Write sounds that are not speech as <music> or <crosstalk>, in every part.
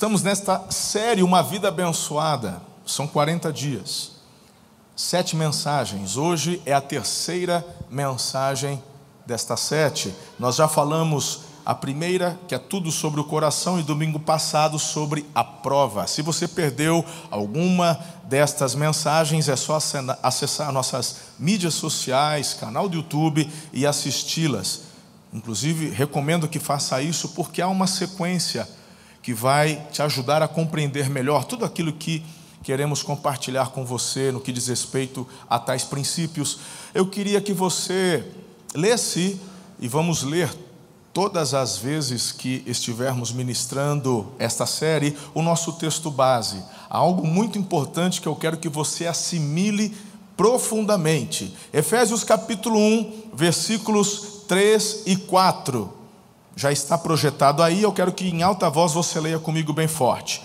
Estamos nesta série Uma Vida Abençoada. São 40 dias, sete mensagens. Hoje é a terceira mensagem desta sete. Nós já falamos a primeira, que é tudo sobre o coração, e domingo passado sobre a prova. Se você perdeu alguma destas mensagens, é só acessar nossas mídias sociais, canal do YouTube e assisti-las. Inclusive, recomendo que faça isso porque há uma sequência que vai te ajudar a compreender melhor tudo aquilo que queremos compartilhar com você no que diz respeito a tais princípios. Eu queria que você lesse, e vamos ler todas as vezes que estivermos ministrando esta série, o nosso texto base. Há algo muito importante que eu quero que você assimile profundamente. Efésios capítulo 1, versículos 3 e 4. Já está projetado aí, eu quero que em alta voz você leia comigo bem forte.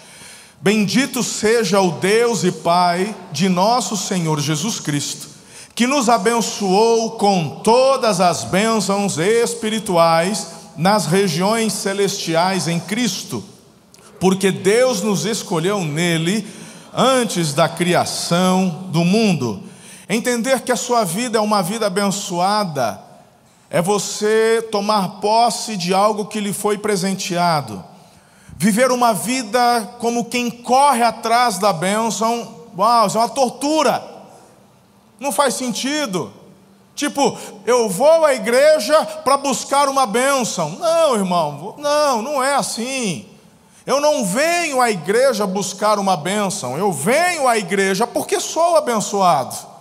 Bendito seja o Deus e Pai de nosso Senhor Jesus Cristo, que nos abençoou com todas as bênçãos espirituais nas regiões celestiais em Cristo, porque Deus nos escolheu nele antes da criação do mundo. Entender que a sua vida é uma vida abençoada é você tomar posse de algo que lhe foi presenteado. Viver uma vida como quem corre atrás da bênção, uau, isso é uma tortura. Não faz sentido. Tipo, eu vou à igreja para buscar uma bênção. Não, irmão, não, não é assim. Eu não venho à igreja buscar uma bênção, eu venho à igreja porque sou abençoado.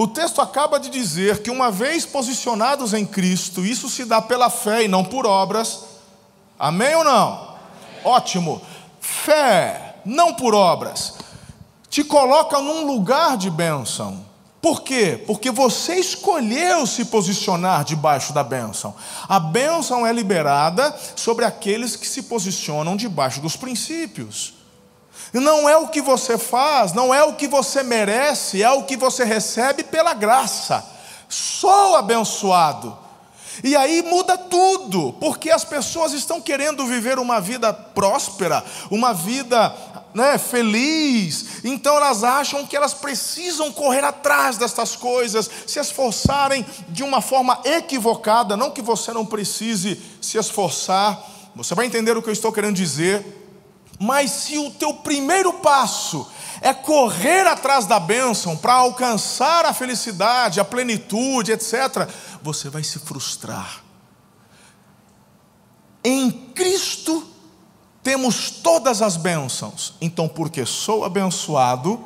O texto acaba de dizer que, uma vez posicionados em Cristo, isso se dá pela fé e não por obras. Amém ou não? Amém. Ótimo. Fé, não por obras, te coloca num lugar de bênção. Por quê? Porque você escolheu se posicionar debaixo da bênção. A bênção é liberada sobre aqueles que se posicionam debaixo dos princípios. Não é o que você faz, não é o que você merece, é o que você recebe pela graça. Sou abençoado. E aí muda tudo, porque as pessoas estão querendo viver uma vida próspera, uma vida né, feliz, então elas acham que elas precisam correr atrás destas coisas, se esforçarem de uma forma equivocada, não que você não precise se esforçar, você vai entender o que eu estou querendo dizer. Mas se o teu primeiro passo é correr atrás da bênção para alcançar a felicidade, a plenitude, etc., você vai se frustrar. Em Cristo temos todas as bênçãos, então, porque sou abençoado,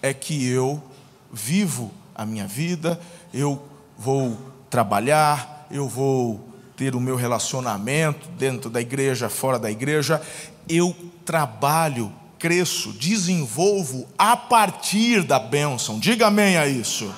é que eu vivo a minha vida, eu vou trabalhar, eu vou ter o meu relacionamento dentro da igreja, fora da igreja, eu trabalho, cresço, desenvolvo a partir da bênção. Diga amém a isso.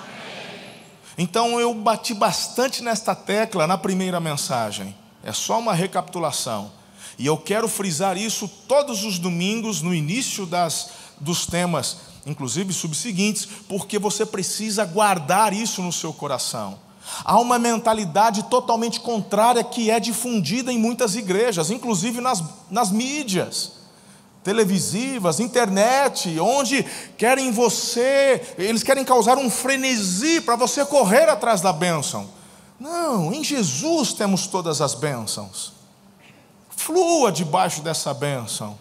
Então eu bati bastante nesta tecla na primeira mensagem. É só uma recapitulação. E eu quero frisar isso todos os domingos no início das, dos temas, inclusive subseguintes, porque você precisa guardar isso no seu coração. Há uma mentalidade totalmente contrária que é difundida em muitas igrejas, inclusive nas, nas mídias televisivas, internet, onde querem você, eles querem causar um frenesi para você correr atrás da bênção. Não, em Jesus temos todas as bênçãos. Flua debaixo dessa bênção.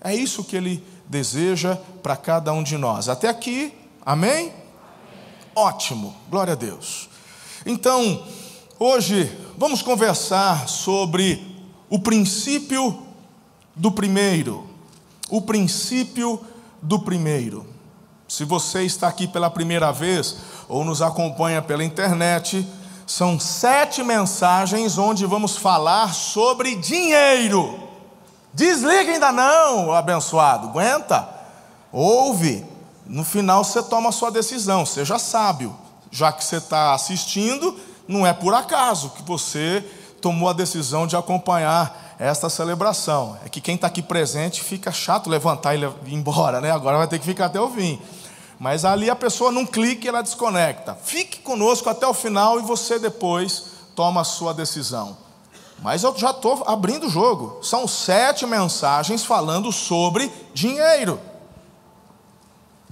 É isso que ele deseja para cada um de nós. Até aqui, amém? Ótimo, glória a Deus. Então, hoje vamos conversar sobre o princípio do primeiro. O princípio do primeiro. Se você está aqui pela primeira vez ou nos acompanha pela internet, são sete mensagens onde vamos falar sobre dinheiro. Desliga ainda não, abençoado, aguenta. Ouve, no final você toma a sua decisão, seja sábio. Já que você está assistindo, não é por acaso que você tomou a decisão de acompanhar esta celebração. É que quem está aqui presente fica chato levantar e ir embora, né? Agora vai ter que ficar até o fim. Mas ali a pessoa não clica e ela desconecta. Fique conosco até o final e você depois toma a sua decisão. Mas eu já estou abrindo o jogo. São sete mensagens falando sobre dinheiro.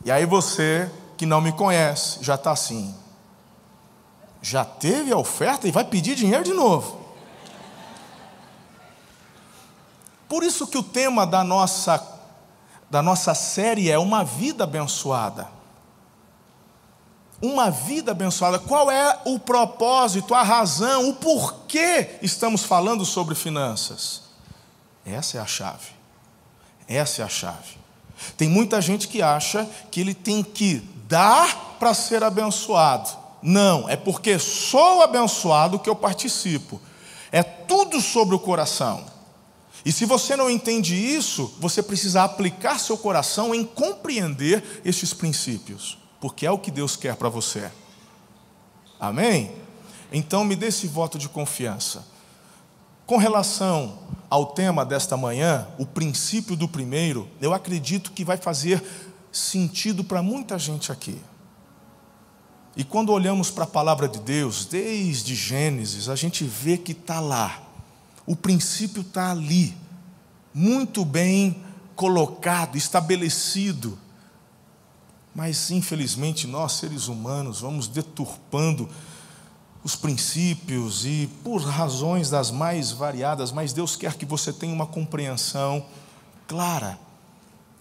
E aí você que não me conhece já está assim. Já teve a oferta e vai pedir dinheiro de novo. Por isso que o tema da nossa, da nossa série é uma vida abençoada uma vida abençoada. Qual é o propósito, a razão, o porquê estamos falando sobre finanças? Essa é a chave. Essa é a chave. Tem muita gente que acha que ele tem que dar para ser abençoado. Não, é porque sou abençoado que eu participo. É tudo sobre o coração. E se você não entende isso, você precisa aplicar seu coração em compreender estes princípios porque é o que Deus quer para você. Amém? Então me dê esse voto de confiança. Com relação ao tema desta manhã, o princípio do primeiro, eu acredito que vai fazer sentido para muita gente aqui. E quando olhamos para a palavra de Deus, desde Gênesis, a gente vê que está lá. O princípio está ali, muito bem colocado, estabelecido. Mas, infelizmente, nós, seres humanos, vamos deturpando os princípios e por razões das mais variadas, mas Deus quer que você tenha uma compreensão clara,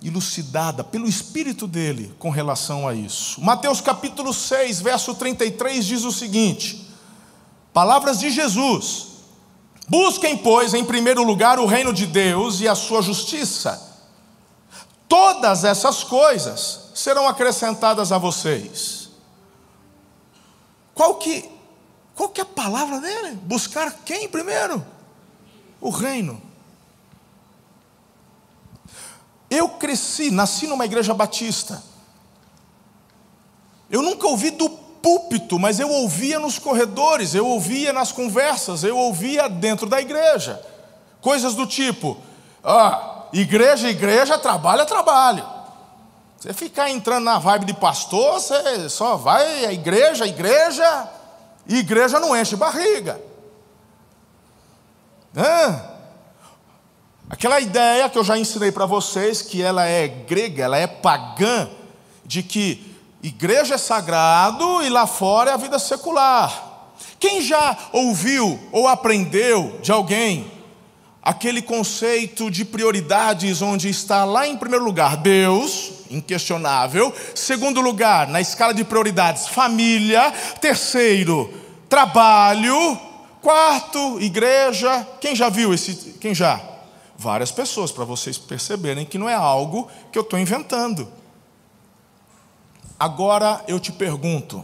elucidada pelo Espírito dele com relação a isso. Mateus capítulo 6, verso 33 diz o seguinte: Palavras de Jesus. Busquem, pois, em primeiro lugar o reino de Deus e a sua justiça. Todas essas coisas serão acrescentadas a vocês. Qual que, qual que é a palavra dele? Buscar quem primeiro? O reino. Eu cresci, nasci numa igreja batista. Eu nunca ouvi do púlpito, mas eu ouvia nos corredores, eu ouvia nas conversas, eu ouvia dentro da igreja. Coisas do tipo: ah, igreja, igreja, trabalho, trabalho. Você ficar entrando na vibe de pastor, você só vai à igreja, à igreja, e igreja não enche barriga. Aquela ideia que eu já ensinei para vocês, que ela é grega, ela é pagã, de que igreja é sagrado e lá fora é a vida secular. Quem já ouviu ou aprendeu de alguém aquele conceito de prioridades, onde está lá em primeiro lugar Deus, inquestionável, segundo lugar, na escala de prioridades, família, terceiro, trabalho, quarto, igreja. Quem já viu esse? Quem já? Várias pessoas, para vocês perceberem que não é algo que eu estou inventando. Agora eu te pergunto: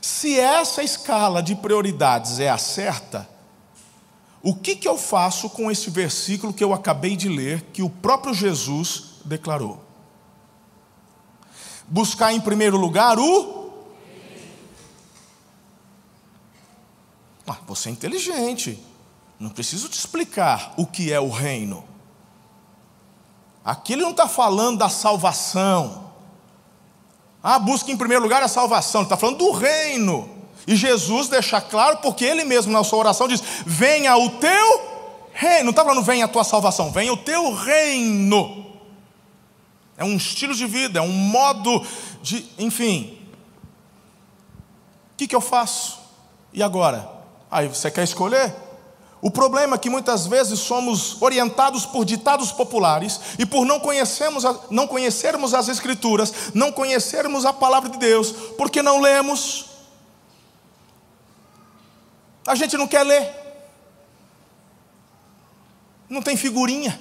se essa escala de prioridades é a certa, o que, que eu faço com esse versículo que eu acabei de ler, que o próprio Jesus declarou? Buscar em primeiro lugar o. Ah, você é inteligente, não preciso te explicar o que é o reino. Aqui ele não está falando da salvação. Ah, busca em primeiro lugar a salvação, ele está falando do reino. E Jesus deixa claro, porque ele mesmo na sua oração diz: Venha o teu reino. Não está falando venha a tua salvação, venha o teu reino. É um estilo de vida, é um modo de. Enfim. O que, que eu faço? E agora? Aí você quer escolher? O problema é que muitas vezes somos orientados por ditados populares e por não conhecermos, não conhecermos as Escrituras, não conhecermos a palavra de Deus, porque não lemos, a gente não quer ler. Não tem figurinha.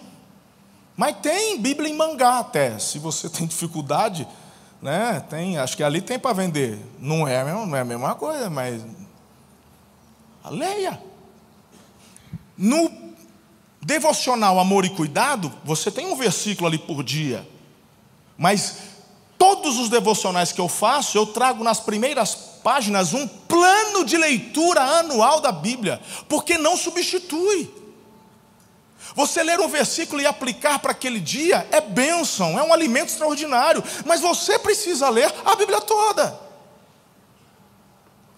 Mas tem Bíblia em mangá até. Se você <laughs> tem dificuldade, né? Tem, acho que ali tem para vender. Não é, não é a mesma coisa, mas leia. No devocional Amor e Cuidado, você tem um versículo ali por dia. Mas todos os devocionais que eu faço, eu trago nas primeiras páginas um plano de leitura anual da Bíblia, porque não substitui. Você ler um versículo e aplicar para aquele dia é bênção, é um alimento extraordinário, mas você precisa ler a Bíblia toda.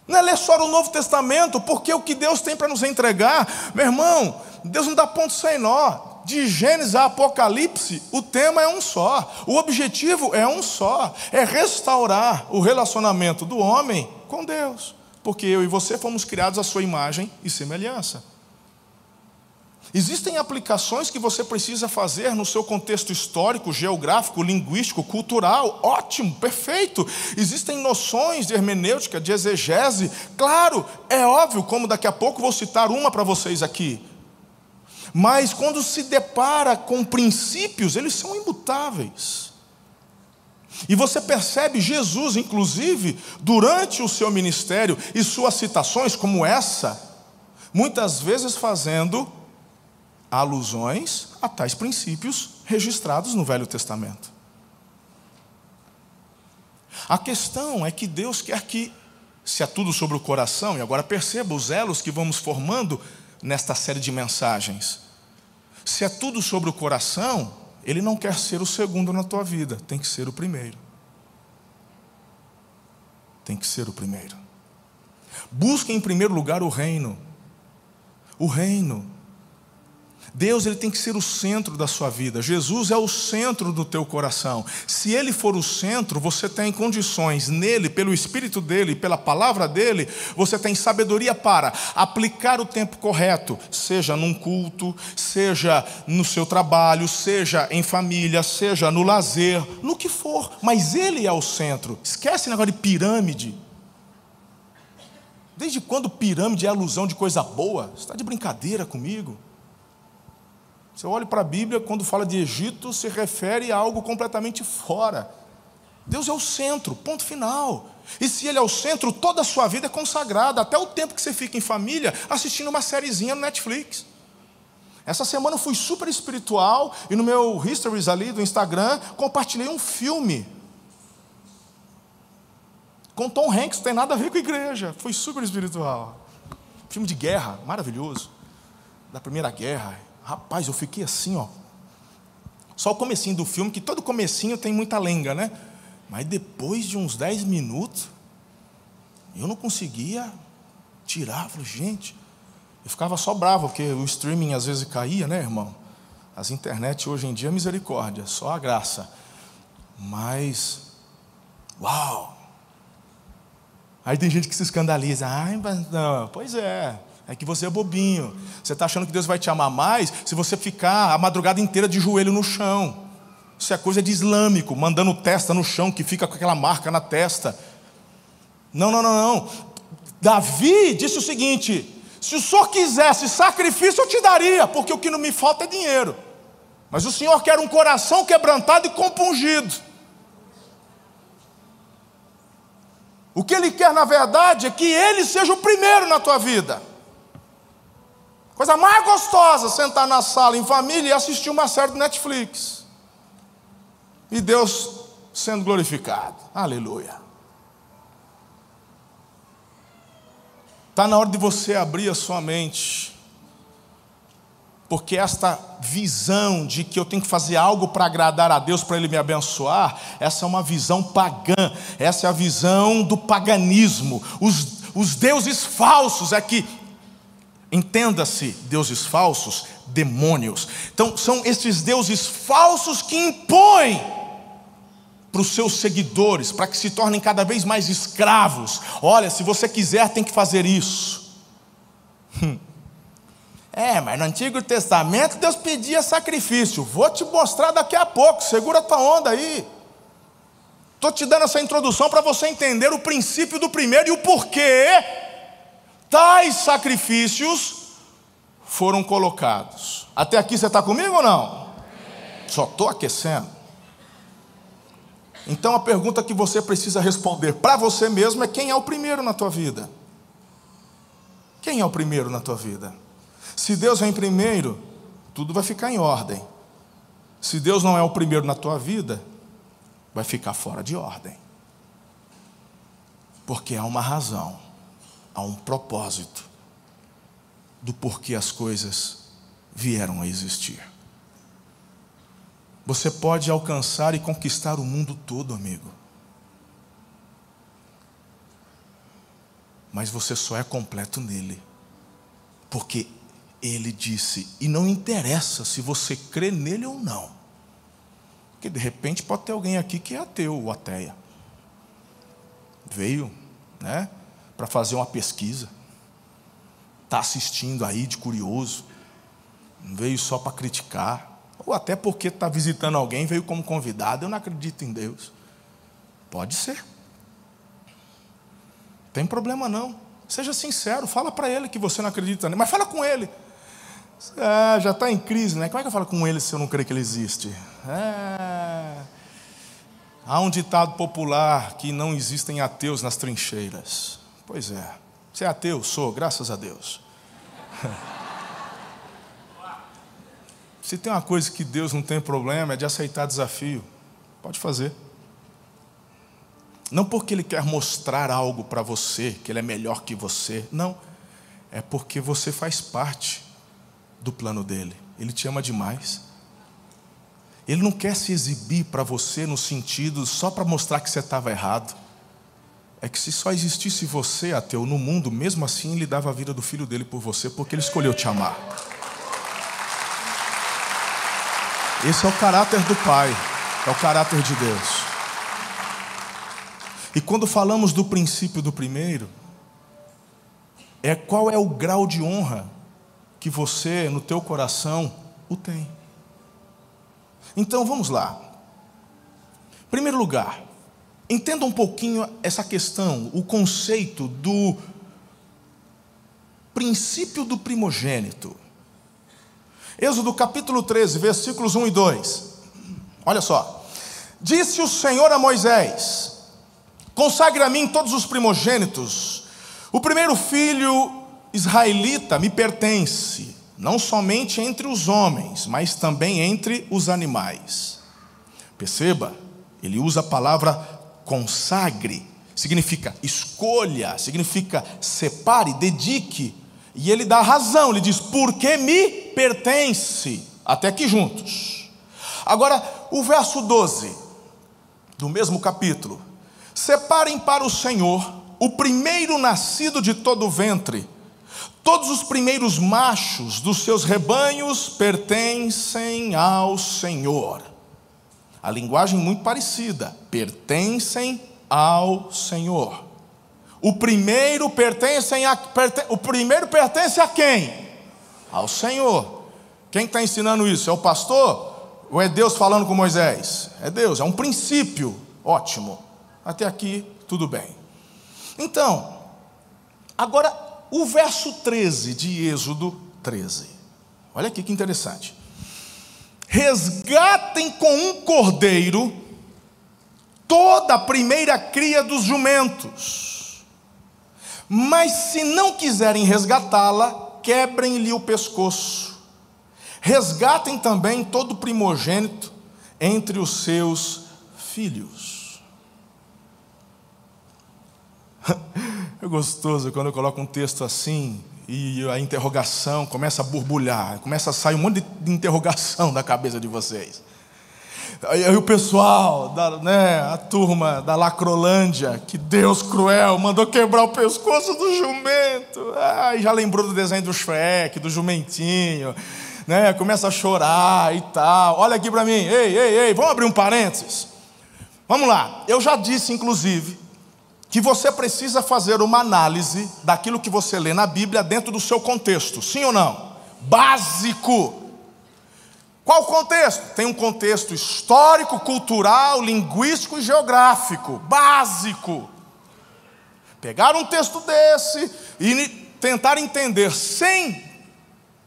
Não é ler só o Novo Testamento, porque o que Deus tem para nos entregar, meu irmão, Deus não dá ponto sem nó. De Gênesis a Apocalipse, o tema é um só, o objetivo é um só: é restaurar o relacionamento do homem com Deus, porque eu e você fomos criados à sua imagem e semelhança. Existem aplicações que você precisa fazer no seu contexto histórico, geográfico, linguístico, cultural. Ótimo, perfeito. Existem noções de hermenêutica, de exegese. Claro, é óbvio, como daqui a pouco vou citar uma para vocês aqui. Mas quando se depara com princípios, eles são imutáveis. E você percebe Jesus, inclusive, durante o seu ministério e suas citações, como essa, muitas vezes fazendo alusões a tais princípios registrados no Velho Testamento. A questão é que Deus quer que, se é tudo sobre o coração, e agora perceba os elos que vamos formando nesta série de mensagens. Se é tudo sobre o coração, Ele não quer ser o segundo na tua vida, tem que ser o primeiro. Tem que ser o primeiro. Busque em primeiro lugar o reino. O reino. Deus ele tem que ser o centro da sua vida. Jesus é o centro do teu coração. Se ele for o centro, você tem condições nele, pelo espírito dele, pela palavra dele, você tem sabedoria para aplicar o tempo correto, seja num culto, seja no seu trabalho, seja em família, seja no lazer, no que for, mas ele é o centro. Esquece negócio de pirâmide. Desde quando pirâmide é alusão de coisa boa? Você está de brincadeira comigo? Você olha para a Bíblia, quando fala de Egito, se refere a algo completamente fora. Deus é o centro, ponto final. E se Ele é o centro, toda a sua vida é consagrada, até o tempo que você fica em família assistindo uma sériezinha no Netflix. Essa semana eu fui super espiritual e no meu histories ali do Instagram compartilhei um filme com Tom Hanks, tem nada a ver com igreja. Foi super espiritual. Filme de guerra, maravilhoso. Da Primeira Guerra. Rapaz, eu fiquei assim, ó. Só o comecinho do filme, que todo comecinho tem muita lenga, né? Mas depois de uns 10 minutos, eu não conseguia tirar. Falei, gente, eu ficava só bravo, porque o streaming às vezes caía, né, irmão? As internet hoje em dia, misericórdia, só a graça. Mas, uau! Aí tem gente que se escandaliza. Ai, mas não, pois é. É que você é bobinho. Você está achando que Deus vai te amar mais se você ficar a madrugada inteira de joelho no chão. Isso é coisa de islâmico, mandando testa no chão, que fica com aquela marca na testa. Não, não, não, não. Davi disse o seguinte: se o senhor quisesse sacrifício, eu te daria, porque o que não me falta é dinheiro. Mas o senhor quer um coração quebrantado e compungido. O que ele quer, na verdade, é que ele seja o primeiro na tua vida. Coisa mais gostosa sentar na sala em família e assistir uma série do Netflix. E Deus sendo glorificado. Aleluia. Está na hora de você abrir a sua mente. Porque esta visão de que eu tenho que fazer algo para agradar a Deus, para Ele me abençoar, essa é uma visão pagã, essa é a visão do paganismo. Os, os deuses falsos é que Entenda-se, deuses falsos, demônios. Então, são esses deuses falsos que impõem para os seus seguidores, para que se tornem cada vez mais escravos. Olha, se você quiser, tem que fazer isso. Hum. É, mas no Antigo Testamento Deus pedia sacrifício. Vou te mostrar daqui a pouco. Segura tua onda aí. Estou te dando essa introdução para você entender o princípio do primeiro e o porquê tais sacrifícios foram colocados. Até aqui você está comigo ou não? Só estou aquecendo. Então a pergunta que você precisa responder para você mesmo é: quem é o primeiro na tua vida? Quem é o primeiro na tua vida? Se Deus vem primeiro, tudo vai ficar em ordem. Se Deus não é o primeiro na tua vida, vai ficar fora de ordem. Porque há uma razão há um propósito do porquê as coisas vieram a existir. Você pode alcançar e conquistar o mundo todo, amigo. mas você só é completo nele. Porque ele disse, e não interessa se você crê nele ou não. Porque de repente pode ter alguém aqui que é ateu ou ateia. Veio, né, para fazer uma pesquisa. Está assistindo aí de curioso. Não veio só para criticar. Ou até porque está visitando alguém, veio como convidado. Eu não acredito em Deus. Pode ser. Tem problema não. Seja sincero, fala para ele que você não acredita nele, mas fala com ele. Ah, já está em crise, né? Como é que eu falo com ele se eu não creio que ele existe? É... Há um ditado popular que não existem ateus nas trincheiras. Pois é. Você é ateu? Sou, graças a Deus. <laughs> Se tem uma coisa que Deus não tem problema é de aceitar desafio. Pode fazer. Não porque Ele quer mostrar algo para você, que Ele é melhor que você. Não. É porque você faz parte do plano dele. Ele te ama demais. Ele não quer se exibir para você no sentido só para mostrar que você estava errado. É que se só existisse você, ateu, no mundo, mesmo assim ele dava a vida do filho dele por você, porque ele escolheu te amar. Esse é o caráter do Pai, é o caráter de Deus. E quando falamos do princípio do primeiro, é qual é o grau de honra que você, no teu coração, o tem. Então vamos lá. Primeiro lugar, entenda um pouquinho essa questão, o conceito do princípio do primogênito. Êxodo capítulo 13, versículos 1 e 2. Olha só. Disse o Senhor a Moisés: Consagre a mim todos os primogênitos. O primeiro filho israelita me pertence, não somente entre os homens, mas também entre os animais. Perceba, ele usa a palavra consagre, significa escolha, significa separe, dedique. E ele dá razão, ele diz: porque me pertence. Até aqui juntos. Agora, o verso 12, do mesmo capítulo: Separem para o Senhor o primeiro nascido de todo o ventre Todos os primeiros machos dos seus rebanhos pertencem ao Senhor. A linguagem muito parecida, pertencem ao Senhor. O primeiro pertence a, o primeiro pertence a quem? Ao Senhor. Quem está ensinando isso? É o pastor? Ou é Deus falando com Moisés? É Deus, é um princípio. Ótimo. Até aqui, tudo bem. Então, agora o verso 13 de Êxodo 13. Olha aqui que interessante. Resgatem com um cordeiro toda a primeira cria dos jumentos. Mas se não quiserem resgatá-la, quebrem-lhe o pescoço. Resgatem também todo primogênito entre os seus filhos. <laughs> É gostoso quando eu coloco um texto assim e a interrogação começa a borbulhar, começa a sair um monte de interrogação da cabeça de vocês. Aí o pessoal, da, né, a turma da Lacrolândia, que Deus cruel mandou quebrar o pescoço do jumento. Ai, já lembrou do desenho do Shrek, do jumentinho, né? Começa a chorar e tal. Olha aqui para mim, ei, ei, ei, vamos abrir um parênteses. Vamos lá. Eu já disse, inclusive, que você precisa fazer uma análise daquilo que você lê na Bíblia dentro do seu contexto, sim ou não? Básico. Qual o contexto? Tem um contexto histórico, cultural, linguístico e geográfico. Básico. Pegar um texto desse e tentar entender sem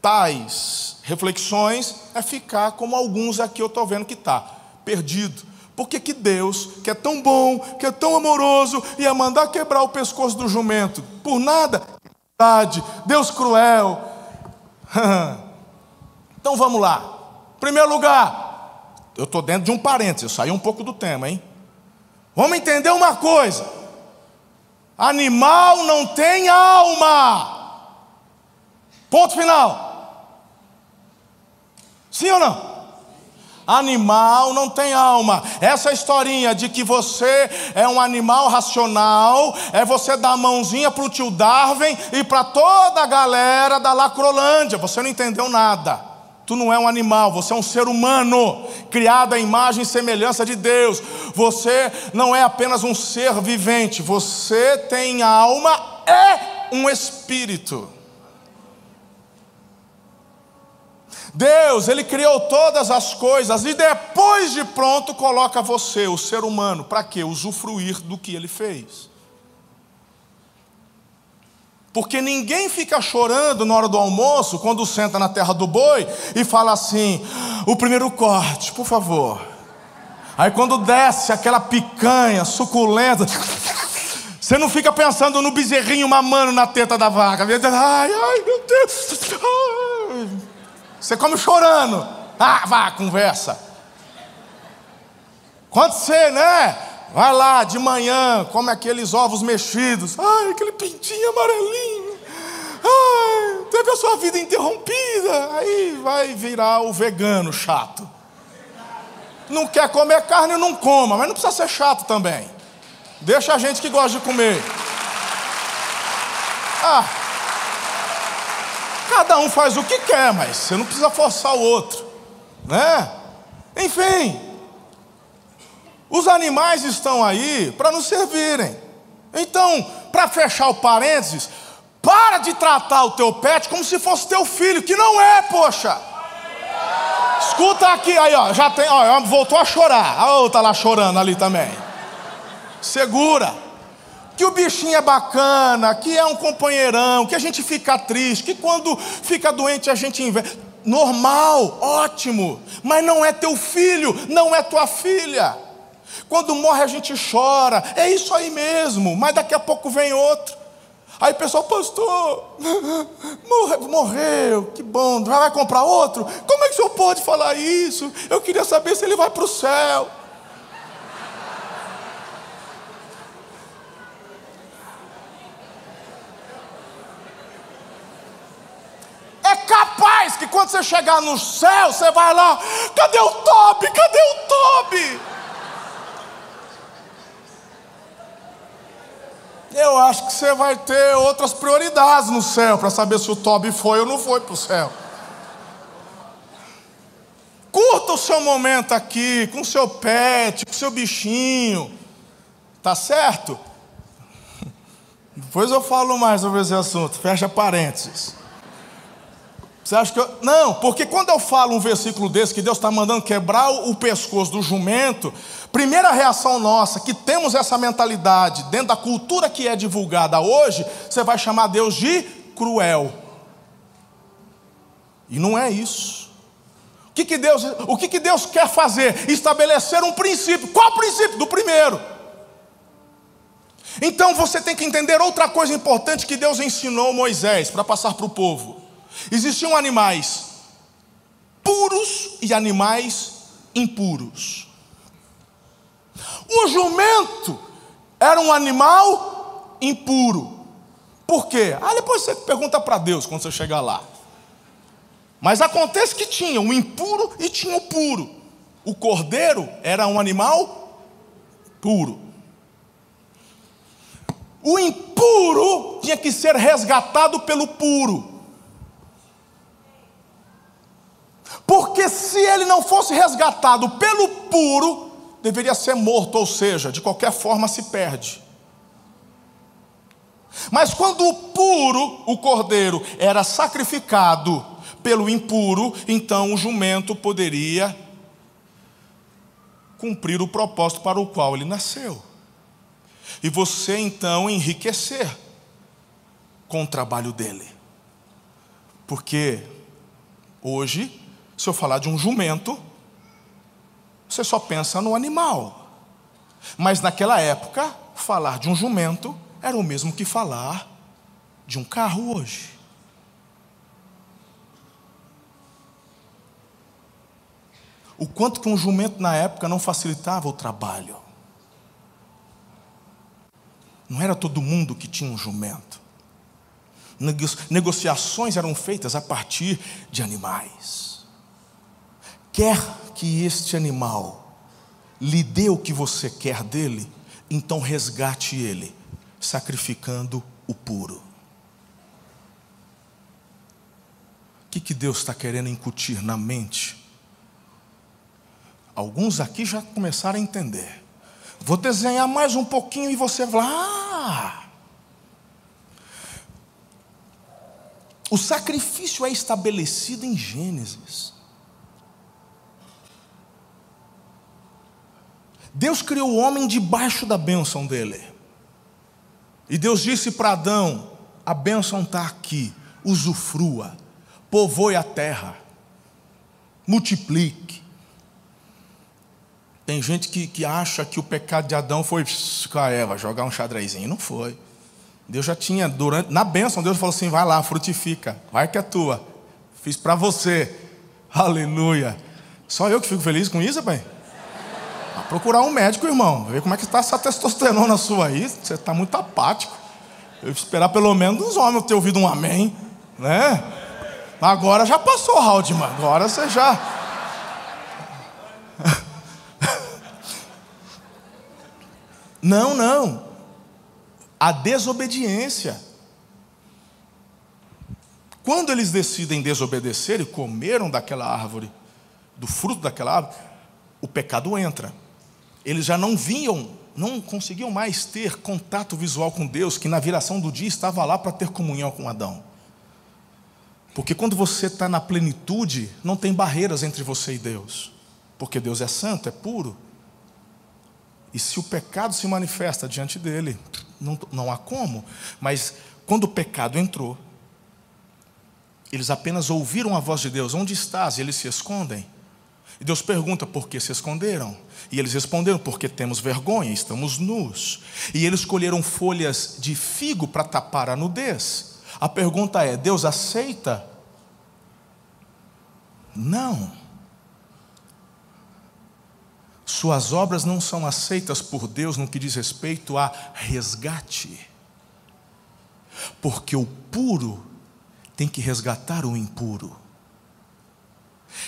tais reflexões é ficar como alguns aqui eu estou vendo que está, perdido por que, que Deus, que é tão bom, que é tão amoroso, ia mandar quebrar o pescoço do jumento? Por nada. Deus cruel. <laughs> então vamos lá. Primeiro lugar, eu estou dentro de um parênteses, eu saí um pouco do tema, hein? Vamos entender uma coisa: animal não tem alma. Ponto final. Sim ou não? Animal não tem alma. Essa historinha de que você é um animal racional é você dar a mãozinha para o tio Darwin e para toda a galera da Lacrolândia. Você não entendeu nada. Tu não é um animal, você é um ser humano, criado à imagem e semelhança de Deus. Você não é apenas um ser vivente, você tem alma e um espírito. Deus, Ele criou todas as coisas e depois de pronto coloca você, o ser humano, para quê? Usufruir do que Ele fez. Porque ninguém fica chorando na hora do almoço, quando senta na terra do boi e fala assim: o primeiro corte, por favor. Aí quando desce aquela picanha suculenta, você não fica pensando no bezerrinho mamando na teta da vaca. Ai, ai, meu Deus. Ai. Você come chorando. Ah, vá, conversa. Quando você, né? Vai lá de manhã, come aqueles ovos mexidos. Ai, aquele pintinho amarelinho. Ai, teve a sua vida interrompida. Aí vai virar o vegano chato. Não quer comer carne, não coma, mas não precisa ser chato também. Deixa a gente que gosta de comer. Ah, cada um faz o que quer, mas você não precisa forçar o outro, né? Enfim, os animais estão aí para nos servirem. Então, para fechar o parênteses, para de tratar o teu pet como se fosse teu filho, que não é, poxa. Escuta aqui, aí, ó, já tem, ó, voltou a chorar. A outra lá chorando ali também. Segura. Que o bichinho é bacana, que é um companheirão, que a gente fica triste, que quando fica doente a gente investe. Normal, ótimo, mas não é teu filho, não é tua filha. Quando morre a gente chora, é isso aí mesmo, mas daqui a pouco vem outro. Aí o pessoal, pastor, <laughs> morreu, morreu, que bom, vai comprar outro? Como é que o senhor pode falar isso? Eu queria saber se ele vai para o céu. É capaz que quando você chegar no céu, você vai lá, cadê o Toby? Cadê o Toby? eu acho que você vai ter outras prioridades no céu para saber se o Toby foi ou não foi para o céu. Curta o seu momento aqui, com o seu pet, com o seu bichinho, tá certo? <laughs> Depois eu falo mais sobre esse assunto, fecha parênteses. Você acha que eu. Não, porque quando eu falo um versículo desse, que Deus está mandando quebrar o pescoço do jumento, primeira reação nossa, que temos essa mentalidade dentro da cultura que é divulgada hoje, você vai chamar Deus de cruel. E não é isso. O que, que, Deus, o que, que Deus quer fazer? Estabelecer um princípio. Qual o princípio? Do primeiro. Então você tem que entender outra coisa importante que Deus ensinou Moisés para passar para o povo. Existiam animais puros e animais impuros. O jumento era um animal impuro. Por quê? Ah, depois você pergunta para Deus quando você chegar lá. Mas acontece que tinha o impuro e tinha o puro. O cordeiro era um animal puro. O impuro tinha que ser resgatado pelo puro. Porque se ele não fosse resgatado pelo puro, deveria ser morto, ou seja, de qualquer forma se perde. Mas quando o puro, o cordeiro, era sacrificado pelo impuro, então o jumento poderia cumprir o propósito para o qual ele nasceu. E você então enriquecer com o trabalho dele. Porque hoje se eu falar de um jumento, você só pensa no animal. Mas naquela época, falar de um jumento era o mesmo que falar de um carro hoje. O quanto que um jumento na época não facilitava o trabalho. Não era todo mundo que tinha um jumento. Negociações eram feitas a partir de animais. Quer que este animal lhe dê o que você quer dele, então resgate ele, sacrificando o puro. O que, que Deus está querendo incutir na mente? Alguns aqui já começaram a entender. Vou desenhar mais um pouquinho e você vai ah! O sacrifício é estabelecido em Gênesis. Deus criou o homem debaixo da bênção dele. E Deus disse para Adão: a bênção está aqui, usufrua, povoe a terra, multiplique. Tem gente que, que acha que o pecado de Adão foi com a Eva, jogar um xadrezinho. Não foi. Deus já tinha, durante, na bênção, Deus falou assim: vai lá, frutifica, vai que é tua. Fiz para você. Aleluia. Só eu que fico feliz com isso, pai? Procurar um médico, irmão. Ver como é que está essa testosterona sua aí. Você está muito apático. Eu esperar pelo menos os homens ter ouvido um amém. Né? Agora já passou, Haldman. Agora você já. <laughs> Não, não. A desobediência. Quando eles decidem desobedecer e comeram daquela árvore, do fruto daquela árvore, o pecado entra eles já não vinham, não conseguiam mais ter contato visual com Deus, que na viração do dia estava lá para ter comunhão com Adão. Porque quando você está na plenitude, não tem barreiras entre você e Deus. Porque Deus é santo, é puro. E se o pecado se manifesta diante dele, não, não há como. Mas quando o pecado entrou, eles apenas ouviram a voz de Deus: Onde estás? E eles se escondem. E Deus pergunta: Por que se esconderam? E eles responderam: Porque temos vergonha, estamos nus. E eles escolheram folhas de figo para tapar a nudez. A pergunta é: Deus aceita? Não. Suas obras não são aceitas por Deus no que diz respeito a resgate. Porque o puro tem que resgatar o impuro.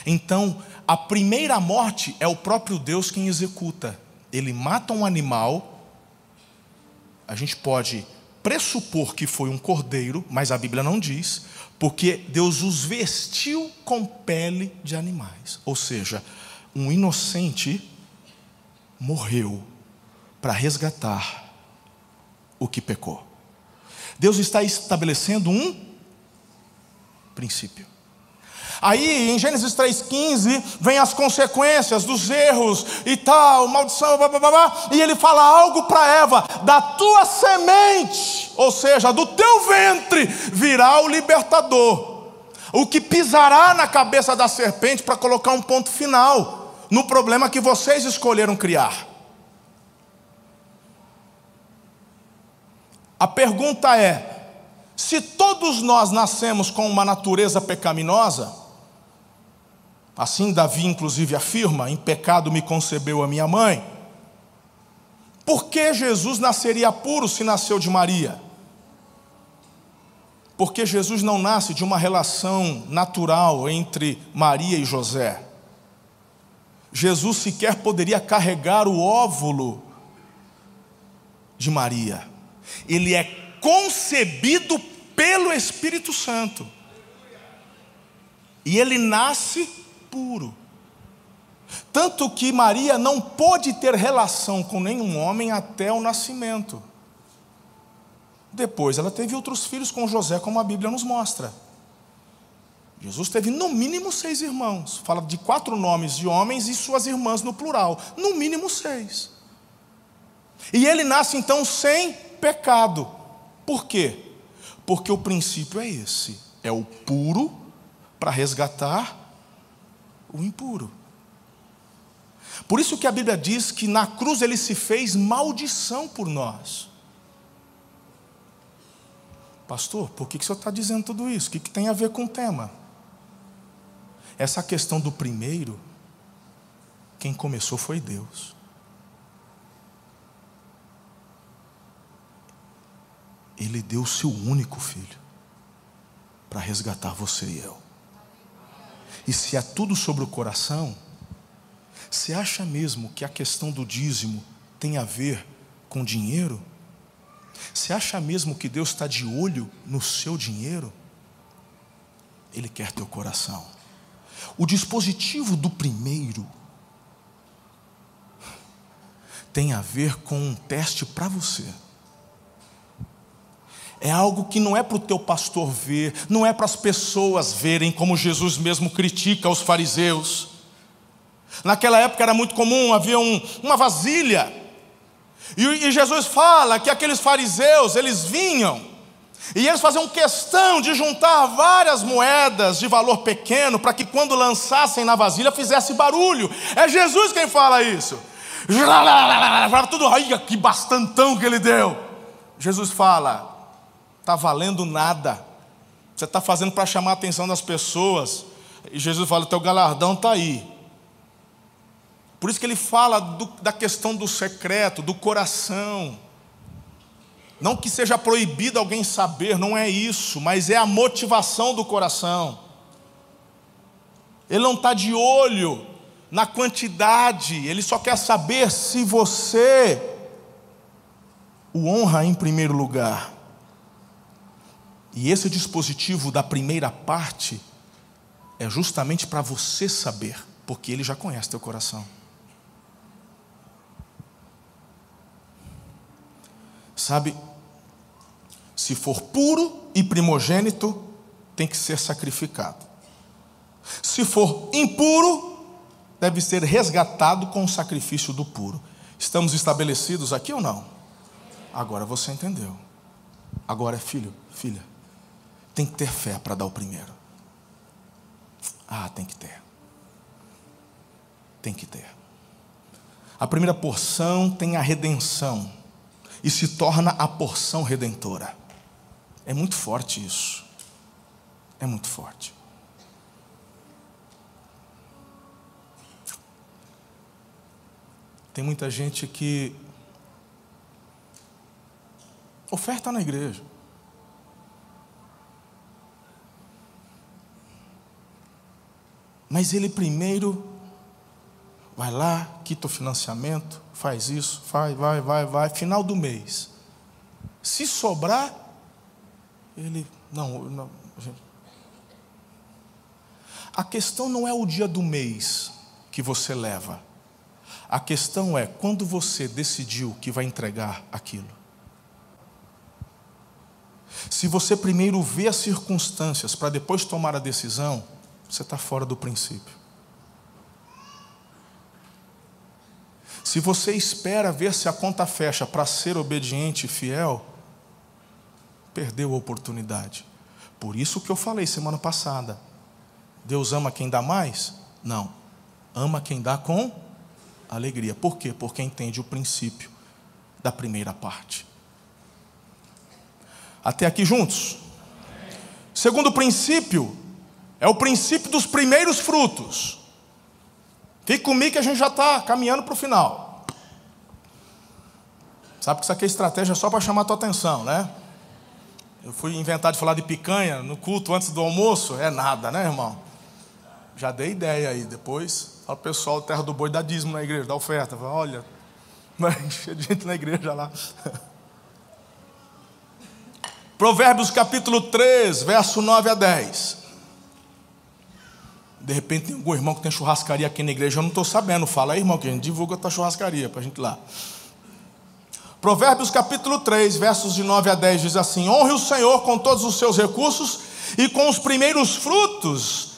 Então, a primeira morte é o próprio Deus quem executa. Ele mata um animal, a gente pode pressupor que foi um cordeiro, mas a Bíblia não diz, porque Deus os vestiu com pele de animais. Ou seja, um inocente morreu para resgatar o que pecou. Deus está estabelecendo um princípio. Aí em Gênesis 3,15 vem as consequências dos erros e tal, maldição, blá, blá, blá, e ele fala algo para Eva: da tua semente, ou seja, do teu ventre, virá o libertador, o que pisará na cabeça da serpente para colocar um ponto final no problema que vocês escolheram criar. A pergunta é: se todos nós nascemos com uma natureza pecaminosa, Assim, Davi, inclusive, afirma: em pecado me concebeu a minha mãe. Por que Jesus nasceria puro se nasceu de Maria? Porque Jesus não nasce de uma relação natural entre Maria e José. Jesus sequer poderia carregar o óvulo de Maria. Ele é concebido pelo Espírito Santo. E ele nasce puro. Tanto que Maria não pôde ter relação com nenhum homem até o nascimento. Depois ela teve outros filhos com José, como a Bíblia nos mostra. Jesus teve no mínimo seis irmãos. Fala de quatro nomes de homens e suas irmãs no plural. No mínimo seis. E ele nasce então sem pecado. Por quê? Porque o princípio é esse: é o puro para resgatar o impuro. Por isso que a Bíblia diz que na cruz ele se fez maldição por nós. Pastor, por que, que o senhor está dizendo tudo isso? O que, que tem a ver com o tema? Essa questão do primeiro, quem começou foi Deus. Ele deu o seu único filho para resgatar você e eu. E se é tudo sobre o coração, Você acha mesmo que a questão do dízimo tem a ver com dinheiro? Você acha mesmo que Deus está de olho no seu dinheiro? Ele quer teu coração. O dispositivo do primeiro tem a ver com um teste para você. É algo que não é para o teu pastor ver, não é para as pessoas verem, como Jesus mesmo critica os fariseus. Naquela época era muito comum, havia um, uma vasilha, e, e Jesus fala que aqueles fariseus, eles vinham, e eles faziam questão de juntar várias moedas de valor pequeno, para que quando lançassem na vasilha fizesse barulho. É Jesus quem fala isso. Tudo, ai, que bastantão que ele deu. Jesus fala: está valendo nada. Você está fazendo para chamar a atenção das pessoas. E Jesus fala: teu galardão está aí. Por isso que ele fala do, da questão do secreto, do coração. Não que seja proibido alguém saber, não é isso, mas é a motivação do coração. Ele não está de olho na quantidade, ele só quer saber se você o honra em primeiro lugar. E esse dispositivo da primeira parte é justamente para você saber, porque ele já conhece teu coração. Sabe, se for puro e primogênito, tem que ser sacrificado. Se for impuro, deve ser resgatado com o sacrifício do puro. Estamos estabelecidos aqui ou não? Agora você entendeu. Agora é filho, filha tem que ter fé para dar o primeiro. Ah, tem que ter. Tem que ter. A primeira porção tem a redenção e se torna a porção redentora. É muito forte isso. É muito forte. Tem muita gente que oferta na igreja. Mas ele primeiro vai lá, quita o financiamento, faz isso, faz, vai, vai, vai, final do mês. Se sobrar, ele. Não, não. A questão não é o dia do mês que você leva. A questão é quando você decidiu que vai entregar aquilo. Se você primeiro vê as circunstâncias para depois tomar a decisão, você está fora do princípio. Se você espera ver se a conta fecha para ser obediente e fiel, perdeu a oportunidade. Por isso que eu falei semana passada. Deus ama quem dá mais? Não. Ama quem dá com alegria. Por quê? Porque entende o princípio da primeira parte. Até aqui juntos? Segundo princípio, é o princípio dos primeiros frutos. Fique comigo que a gente já está caminhando para o final. Sabe que isso aqui é estratégia só para chamar a tua atenção, né? Eu fui inventar de falar de picanha no culto antes do almoço. É nada, né, irmão? Já dei ideia aí. Depois, o pessoal Terra do Boi dá dízimo na igreja, dá oferta. Fala, olha, <laughs> encher de gente na igreja lá. <laughs> Provérbios capítulo 3, verso 9 a 10. De repente tem algum irmão que tem churrascaria aqui na igreja, eu não estou sabendo. Fala aí, irmão, que a gente divulga a tua churrascaria para a gente ir lá. Provérbios capítulo 3, versos de 9 a 10 diz assim: Honre o Senhor com todos os seus recursos e com os primeiros frutos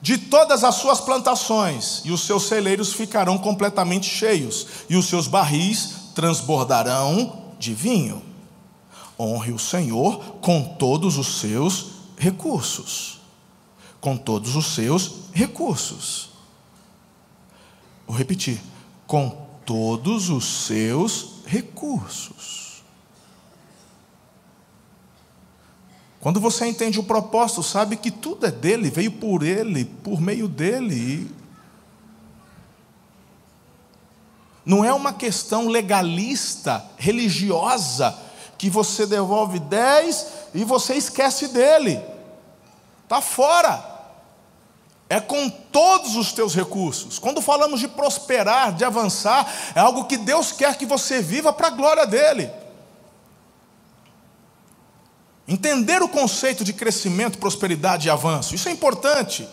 de todas as suas plantações, e os seus celeiros ficarão completamente cheios, e os seus barris transbordarão de vinho. Honre o Senhor com todos os seus recursos com todos os seus recursos. Vou repetir: com todos os seus recursos. Quando você entende o propósito, sabe que tudo é dele, veio por ele, por meio dele. Não é uma questão legalista, religiosa, que você devolve dez e você esquece dele. Está fora. é com todos os teus recursos. Quando falamos de prosperar, de avançar, é algo que Deus quer que você viva para a glória dele. Entender o conceito de crescimento, prosperidade e avanço, isso é importante.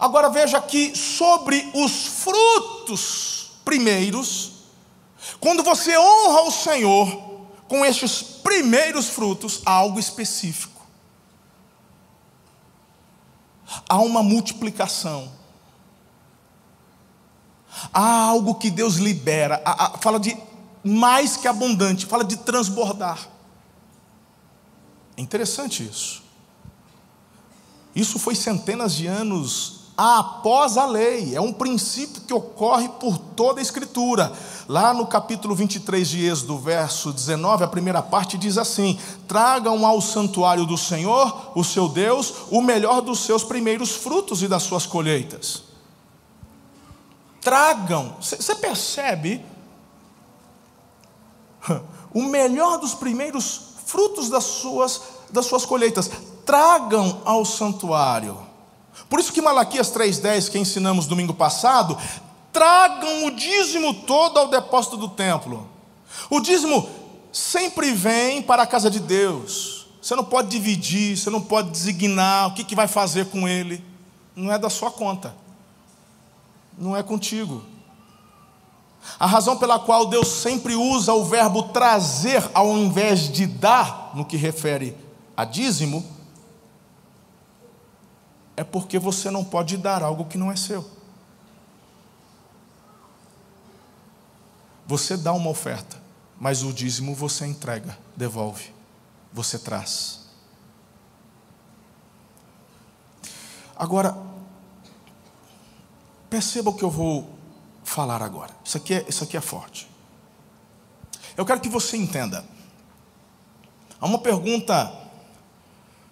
Agora veja aqui sobre os frutos primeiros, quando você honra o Senhor com estes primeiros frutos, há algo específico. Há uma multiplicação. Há algo que Deus libera, há, há, fala de mais que abundante, fala de transbordar. É interessante isso. Isso foi centenas de anos após a lei, é um princípio que ocorre por toda a Escritura. Lá no capítulo 23 de Êxodo, verso 19, a primeira parte diz assim: Tragam ao santuário do Senhor, o seu Deus, o melhor dos seus primeiros frutos e das suas colheitas. Tragam, você percebe? <laughs> O melhor dos primeiros frutos das suas, das suas colheitas, tragam ao santuário. Por isso que Malaquias 3,10, que ensinamos domingo passado, tragam o dízimo todo ao depósito do templo. O dízimo sempre vem para a casa de Deus. Você não pode dividir, você não pode designar o que, que vai fazer com ele. Não é da sua conta. Não é contigo. A razão pela qual Deus sempre usa o verbo trazer ao invés de dar, no que refere a dízimo, é porque você não pode dar algo que não é seu. Você dá uma oferta, mas o dízimo você entrega, devolve, você traz. Agora, perceba o que eu vou falar agora. Isso aqui é, isso aqui é forte. Eu quero que você entenda. Há uma pergunta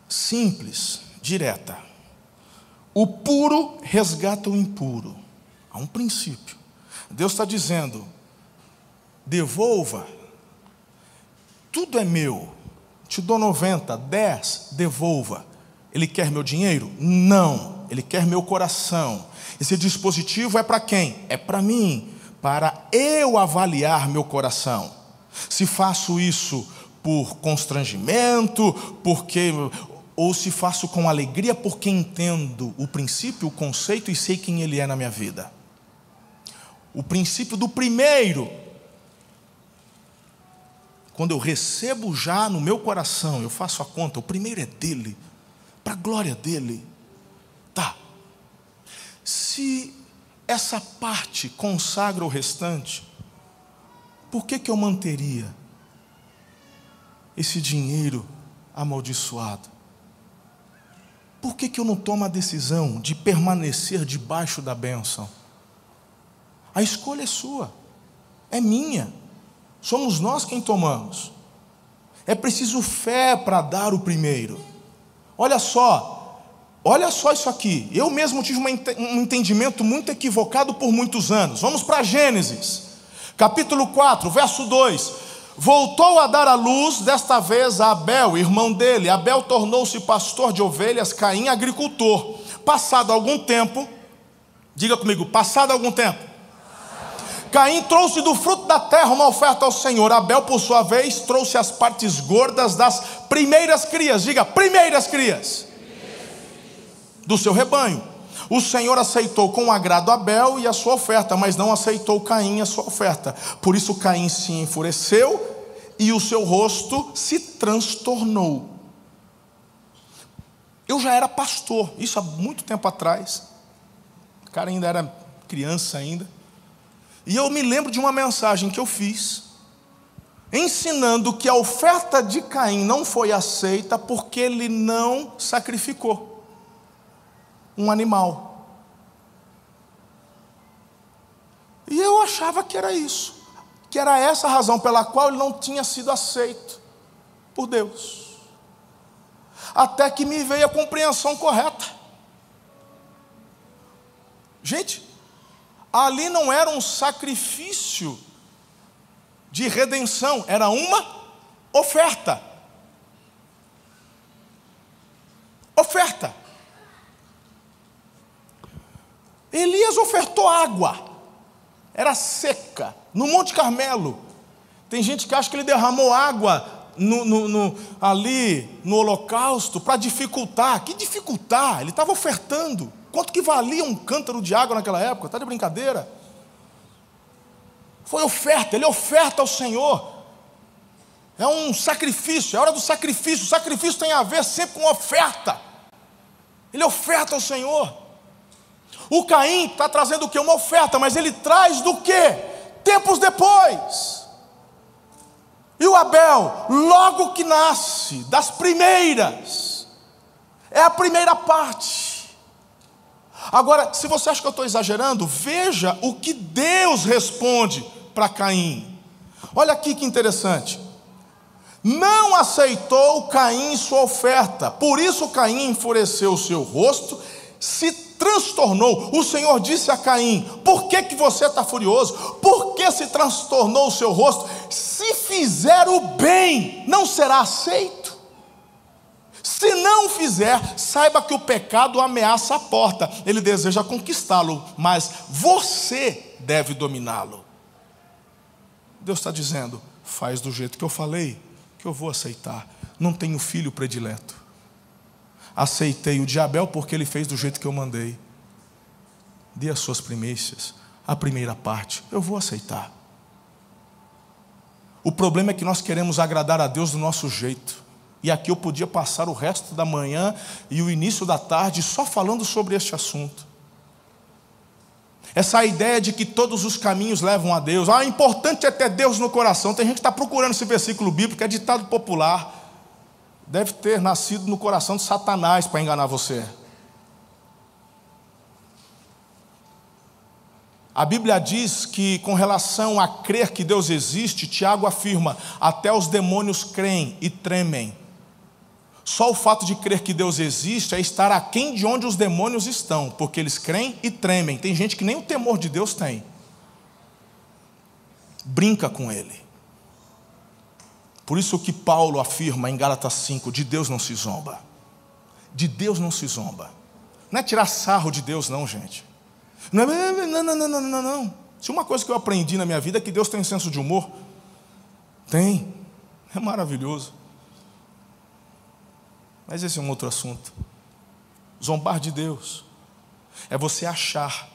simples, direta. O puro resgata o impuro. Há um princípio. Deus está dizendo: devolva. Tudo é meu. Te dou 90, 10, devolva. Ele quer meu dinheiro? Não. Ele quer meu coração. Esse dispositivo é para quem? É para mim, para eu avaliar meu coração. Se faço isso por constrangimento, porque ou se faço com alegria porque entendo o princípio, o conceito e sei quem ele é na minha vida. O princípio do primeiro quando eu recebo já no meu coração, eu faço a conta, o primeiro é dele, para a glória dele. Tá. Se essa parte consagra o restante, por que, que eu manteria esse dinheiro amaldiçoado? Por que, que eu não tomo a decisão de permanecer debaixo da bênção? A escolha é sua, é minha. Somos nós quem tomamos. É preciso fé para dar o primeiro. Olha só, olha só isso aqui. Eu mesmo tive um entendimento muito equivocado por muitos anos. Vamos para Gênesis, capítulo 4, verso 2. Voltou a dar à luz, desta vez a Abel, irmão dele. Abel tornou-se pastor de ovelhas, Caim agricultor. Passado algum tempo, diga comigo, passado algum tempo, Caim trouxe do fruto da terra uma oferta ao Senhor. Abel, por sua vez, trouxe as partes gordas das primeiras crias. Diga, primeiras crias. Do seu rebanho. O Senhor aceitou com agrado Abel e a sua oferta, mas não aceitou Caim e a sua oferta. Por isso Caim se enfureceu e o seu rosto se transtornou. Eu já era pastor, isso há muito tempo atrás. O cara ainda era criança ainda. E eu me lembro de uma mensagem que eu fiz, ensinando que a oferta de Caim não foi aceita porque ele não sacrificou um animal. E eu achava que era isso, que era essa a razão pela qual ele não tinha sido aceito por Deus. Até que me veio a compreensão correta. Gente, ali não era um sacrifício de redenção, era uma oferta. Oferta. Elias ofertou água, era seca, no Monte Carmelo. Tem gente que acha que ele derramou água no, no, no, ali no holocausto para dificultar. Que dificultar? Ele estava ofertando. Quanto que valia um cântaro de água naquela época? Está de brincadeira? Foi oferta, ele oferta ao Senhor. É um sacrifício, é hora do sacrifício. O sacrifício tem a ver sempre com oferta. Ele oferta ao Senhor. O Caim está trazendo o que? Uma oferta, mas ele traz do que? Tempos depois. E o Abel, logo que nasce, das primeiras, é a primeira parte. Agora, se você acha que eu estou exagerando, veja o que Deus responde para Caim. Olha aqui que interessante. Não aceitou Caim sua oferta, por isso Caim enfureceu o seu rosto, se transtornou. O Senhor disse a Caim: Por que, que você está furioso? Por que se transtornou o seu rosto? Se fizer o bem, não será aceito. Se não fizer, saiba que o pecado ameaça a porta, ele deseja conquistá-lo, mas você deve dominá-lo. Deus está dizendo: faz do jeito que eu falei, que eu vou aceitar. Não tenho filho predileto. Aceitei o de porque ele fez do jeito que eu mandei. Dê as suas primícias, a primeira parte, eu vou aceitar. O problema é que nós queremos agradar a Deus do nosso jeito. E aqui eu podia passar o resto da manhã e o início da tarde só falando sobre este assunto. Essa ideia de que todos os caminhos levam a Deus. Ah, importante é ter Deus no coração. Tem gente que está procurando esse versículo bíblico, é ditado popular. Deve ter nascido no coração de Satanás para enganar você. A Bíblia diz que, com relação a crer que Deus existe, Tiago afirma: até os demônios creem e tremem. Só o fato de crer que Deus existe é estar aquém de onde os demônios estão, porque eles creem e tremem. Tem gente que nem o temor de Deus tem. Brinca com ele. Por isso que Paulo afirma em Gálatas 5: de Deus não se zomba. De Deus não se zomba. Não é tirar sarro de Deus, não, gente. Não, é, não, não, não, não, não. Se uma coisa que eu aprendi na minha vida é que Deus tem senso de humor. Tem. É maravilhoso. Mas esse é um outro assunto. Zombar de Deus é você achar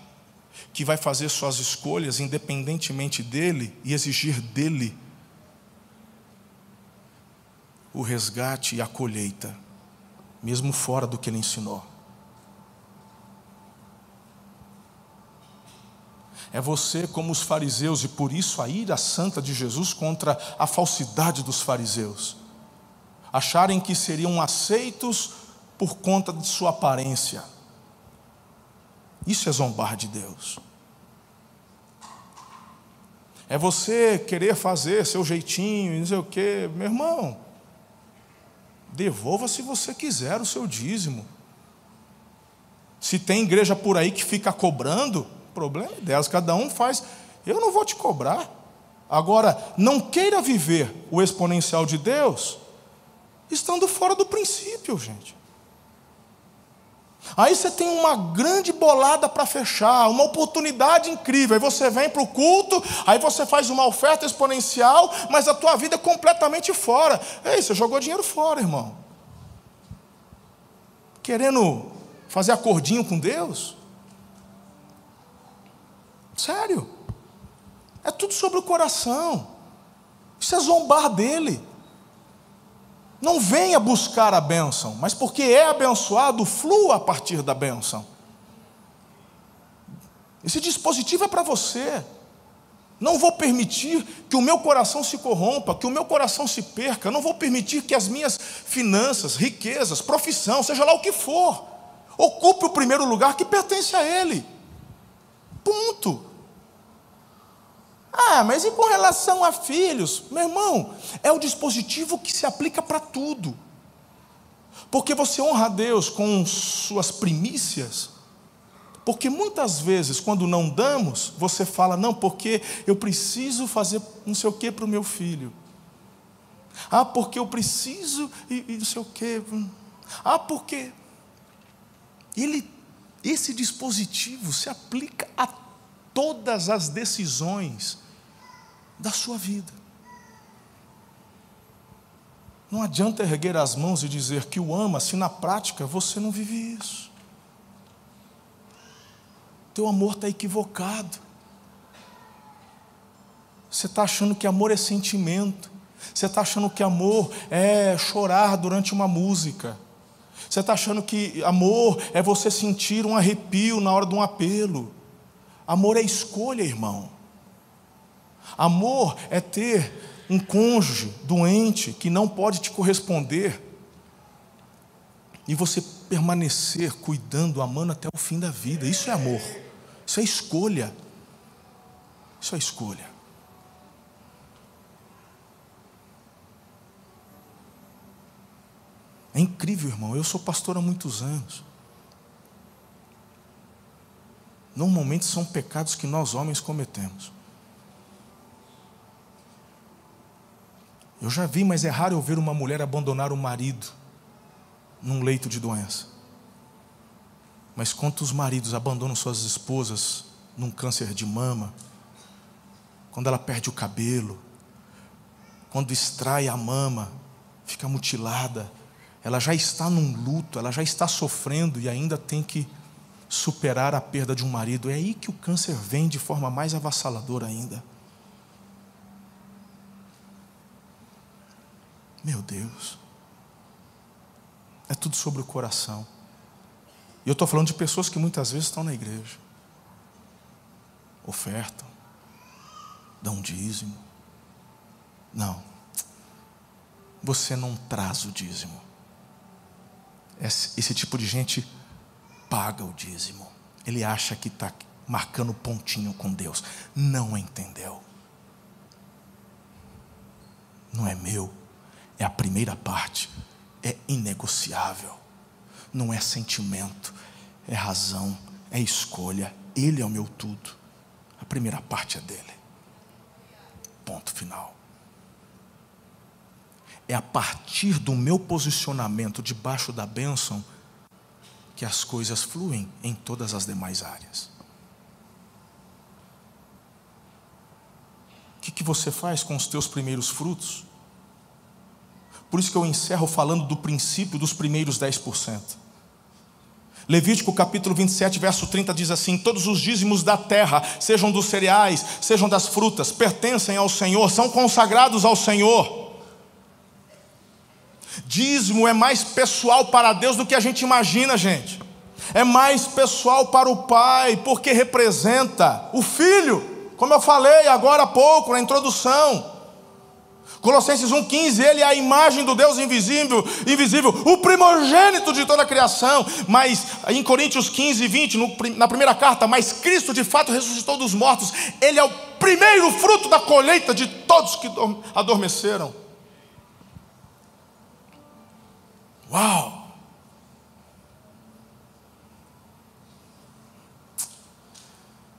que vai fazer suas escolhas independentemente dele e exigir dele o resgate e a colheita, mesmo fora do que ele ensinou. É você como os fariseus, e por isso a ira santa de Jesus contra a falsidade dos fariseus acharem que seriam aceitos por conta de sua aparência. Isso é zombar de Deus. É você querer fazer seu jeitinho, não sei o quê. Meu irmão, devolva se você quiser o seu dízimo. Se tem igreja por aí que fica cobrando, problema é delas, cada um faz. Eu não vou te cobrar. Agora, não queira viver o exponencial de Deus estando fora do princípio, gente. Aí você tem uma grande bolada para fechar, uma oportunidade incrível. Aí você vem para o culto, aí você faz uma oferta exponencial, mas a tua vida é completamente fora. Ei, você jogou dinheiro fora, irmão. Querendo fazer acordinho com Deus? Sério. É tudo sobre o coração. Isso é zombar dele. Não venha buscar a bênção, mas porque é abençoado, flua a partir da bênção. Esse dispositivo é para você. Não vou permitir que o meu coração se corrompa, que o meu coração se perca. Não vou permitir que as minhas finanças, riquezas, profissão, seja lá o que for, ocupe o primeiro lugar que pertence a Ele. Ponto. Ah, mas e com relação a filhos? Meu irmão, é o dispositivo que se aplica para tudo. Porque você honra a Deus com suas primícias. Porque muitas vezes, quando não damos, você fala, não, porque eu preciso fazer não sei o que para o meu filho. Ah, porque eu preciso e, e não sei o que. Ah, porque ele esse dispositivo se aplica a todas as decisões da sua vida. Não adianta erguer as mãos e dizer que o ama, se na prática você não vive isso. Teu amor está equivocado. Você está achando que amor é sentimento. Você está achando que amor é chorar durante uma música. Você está achando que amor é você sentir um arrepio na hora de um apelo. Amor é escolha, irmão. Amor é ter um cônjuge doente que não pode te corresponder e você permanecer cuidando, amando até o fim da vida. Isso é amor. Isso é escolha. Isso é escolha. É incrível, irmão. Eu sou pastor há muitos anos. Normalmente são pecados que nós homens cometemos. Eu já vi, mas é raro eu ver uma mulher abandonar o marido num leito de doença. Mas quantos maridos abandonam suas esposas num câncer de mama, quando ela perde o cabelo, quando extrai a mama, fica mutilada, ela já está num luto, ela já está sofrendo e ainda tem que superar a perda de um marido. É aí que o câncer vem de forma mais avassaladora ainda. Meu Deus. É tudo sobre o coração. E eu estou falando de pessoas que muitas vezes estão na igreja, ofertam, dão dízimo. Não, você não traz o dízimo. Esse, esse tipo de gente paga o dízimo. Ele acha que está marcando pontinho com Deus. Não entendeu. Não é meu, é a primeira parte. É inegociável. Não é sentimento, é razão, é escolha. Ele é o meu tudo. A primeira parte é dele. Ponto final. É a partir do meu posicionamento debaixo da bênção que as coisas fluem em todas as demais áreas. O que, que você faz com os teus primeiros frutos? Por isso que eu encerro falando do princípio dos primeiros 10%. Levítico capítulo 27, verso 30 diz assim: Todos os dízimos da terra, sejam dos cereais, sejam das frutas, pertencem ao Senhor, são consagrados ao Senhor. Dízimo é mais pessoal para Deus do que a gente imagina, gente. É mais pessoal para o Pai, porque representa o Filho, como eu falei agora há pouco na introdução. Colossenses 1,15, ele é a imagem do Deus invisível, invisível, o primogênito de toda a criação. Mas em Coríntios 15, 20, no, na primeira carta, mas Cristo de fato ressuscitou dos mortos, ele é o primeiro fruto da colheita de todos que adormeceram. Uau!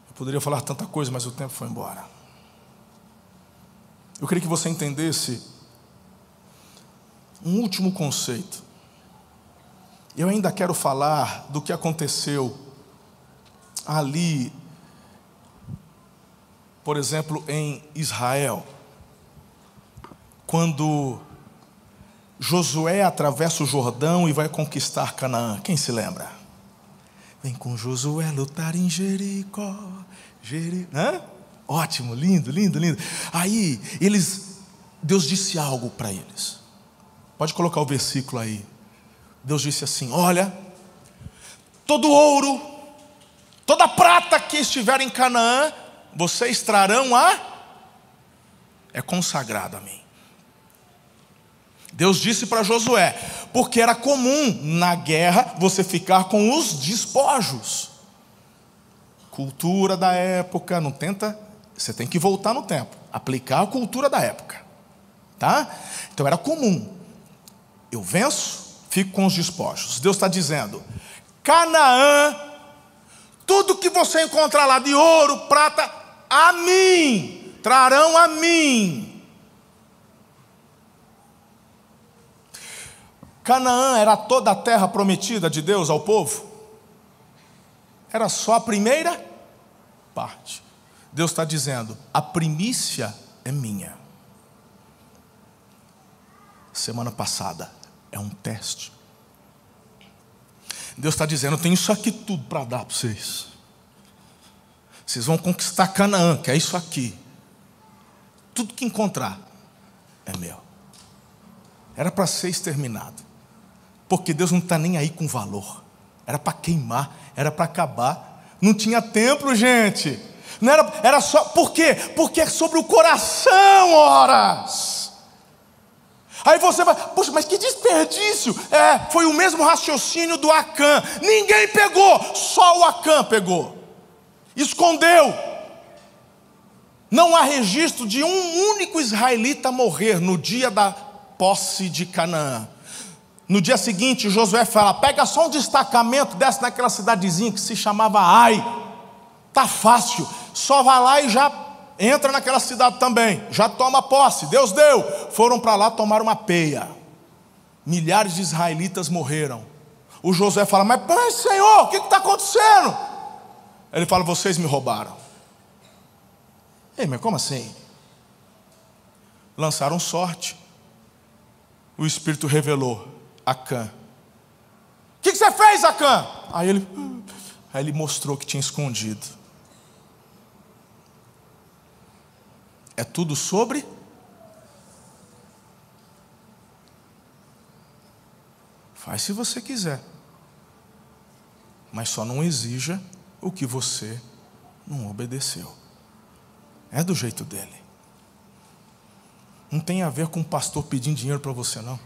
Eu poderia falar tanta coisa, mas o tempo foi embora. Eu queria que você entendesse um último conceito. Eu ainda quero falar do que aconteceu ali, por exemplo, em Israel, quando Josué atravessa o Jordão e vai conquistar Canaã. Quem se lembra? Vem com Josué lutar em Jericó. Jericó. Hã? Ótimo, lindo, lindo, lindo. Aí, eles, Deus disse algo para eles. Pode colocar o versículo aí. Deus disse assim: Olha, todo ouro, toda prata que estiver em Canaã, vocês trarão a. É consagrado a mim. Deus disse para Josué, porque era comum na guerra você ficar com os despojos. Cultura da época, não tenta, você tem que voltar no tempo, aplicar a cultura da época. Tá? Então era comum. Eu venço, fico com os despojos. Deus está dizendo: Canaã, tudo que você encontrar lá de ouro, prata, a mim, trarão a mim. Canaã era toda a terra prometida de Deus ao povo? era só a primeira parte. Deus está dizendo: a primícia é minha. Semana passada é um teste. Deus está dizendo: eu tenho isso aqui tudo para dar para vocês. Vocês vão conquistar Canaã, que é isso aqui. Tudo que encontrar é meu. Era para ser exterminado. Porque Deus não está nem aí com valor. Era para queimar, era para acabar. Não tinha templo, gente. Não era, era só. Por quê? Porque é sobre o coração, horas. Aí você vai, puxa, mas que desperdício! É, foi o mesmo raciocínio do Acã. Ninguém pegou, só o Acã pegou. Escondeu. Não há registro de um único israelita morrer no dia da posse de Canaã. No dia seguinte, Josué fala: pega só um destacamento, desce naquela cidadezinha que se chamava Ai. Tá fácil, só vai lá e já entra naquela cidade também, já toma posse. Deus deu. Foram para lá tomar uma peia. Milhares de israelitas morreram. O Josué fala: Mas, mas Senhor, o que está acontecendo? Ele fala: Vocês me roubaram. Ei, mas como assim? Lançaram sorte. O Espírito revelou Acã. O que, que você fez, Acã? Aí ele, aí ele mostrou que tinha escondido. É tudo sobre Faz se você quiser. Mas só não exija o que você não obedeceu. É do jeito dele. Não tem a ver com o pastor pedindo dinheiro para você, não.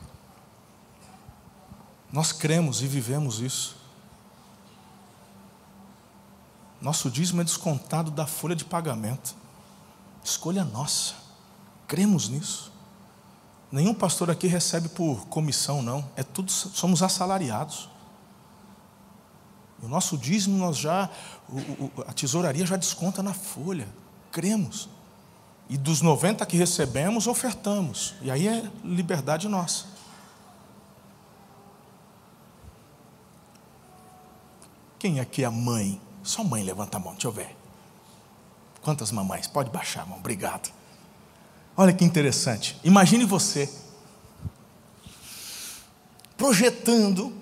Nós cremos e vivemos isso. Nosso dízimo é descontado da folha de pagamento. Escolha nossa. Cremos nisso. Nenhum pastor aqui recebe por comissão, não. É tudo, somos assalariados. O nosso dízimo nós já, o, o, a tesouraria já desconta na folha. Cremos. E dos 90 que recebemos, ofertamos. E aí é liberdade nossa. Quem aqui é mãe? Só mãe levanta a mão, deixa eu ver. Quantas mamães? Pode baixar mão, obrigado. Olha que interessante. Imagine você projetando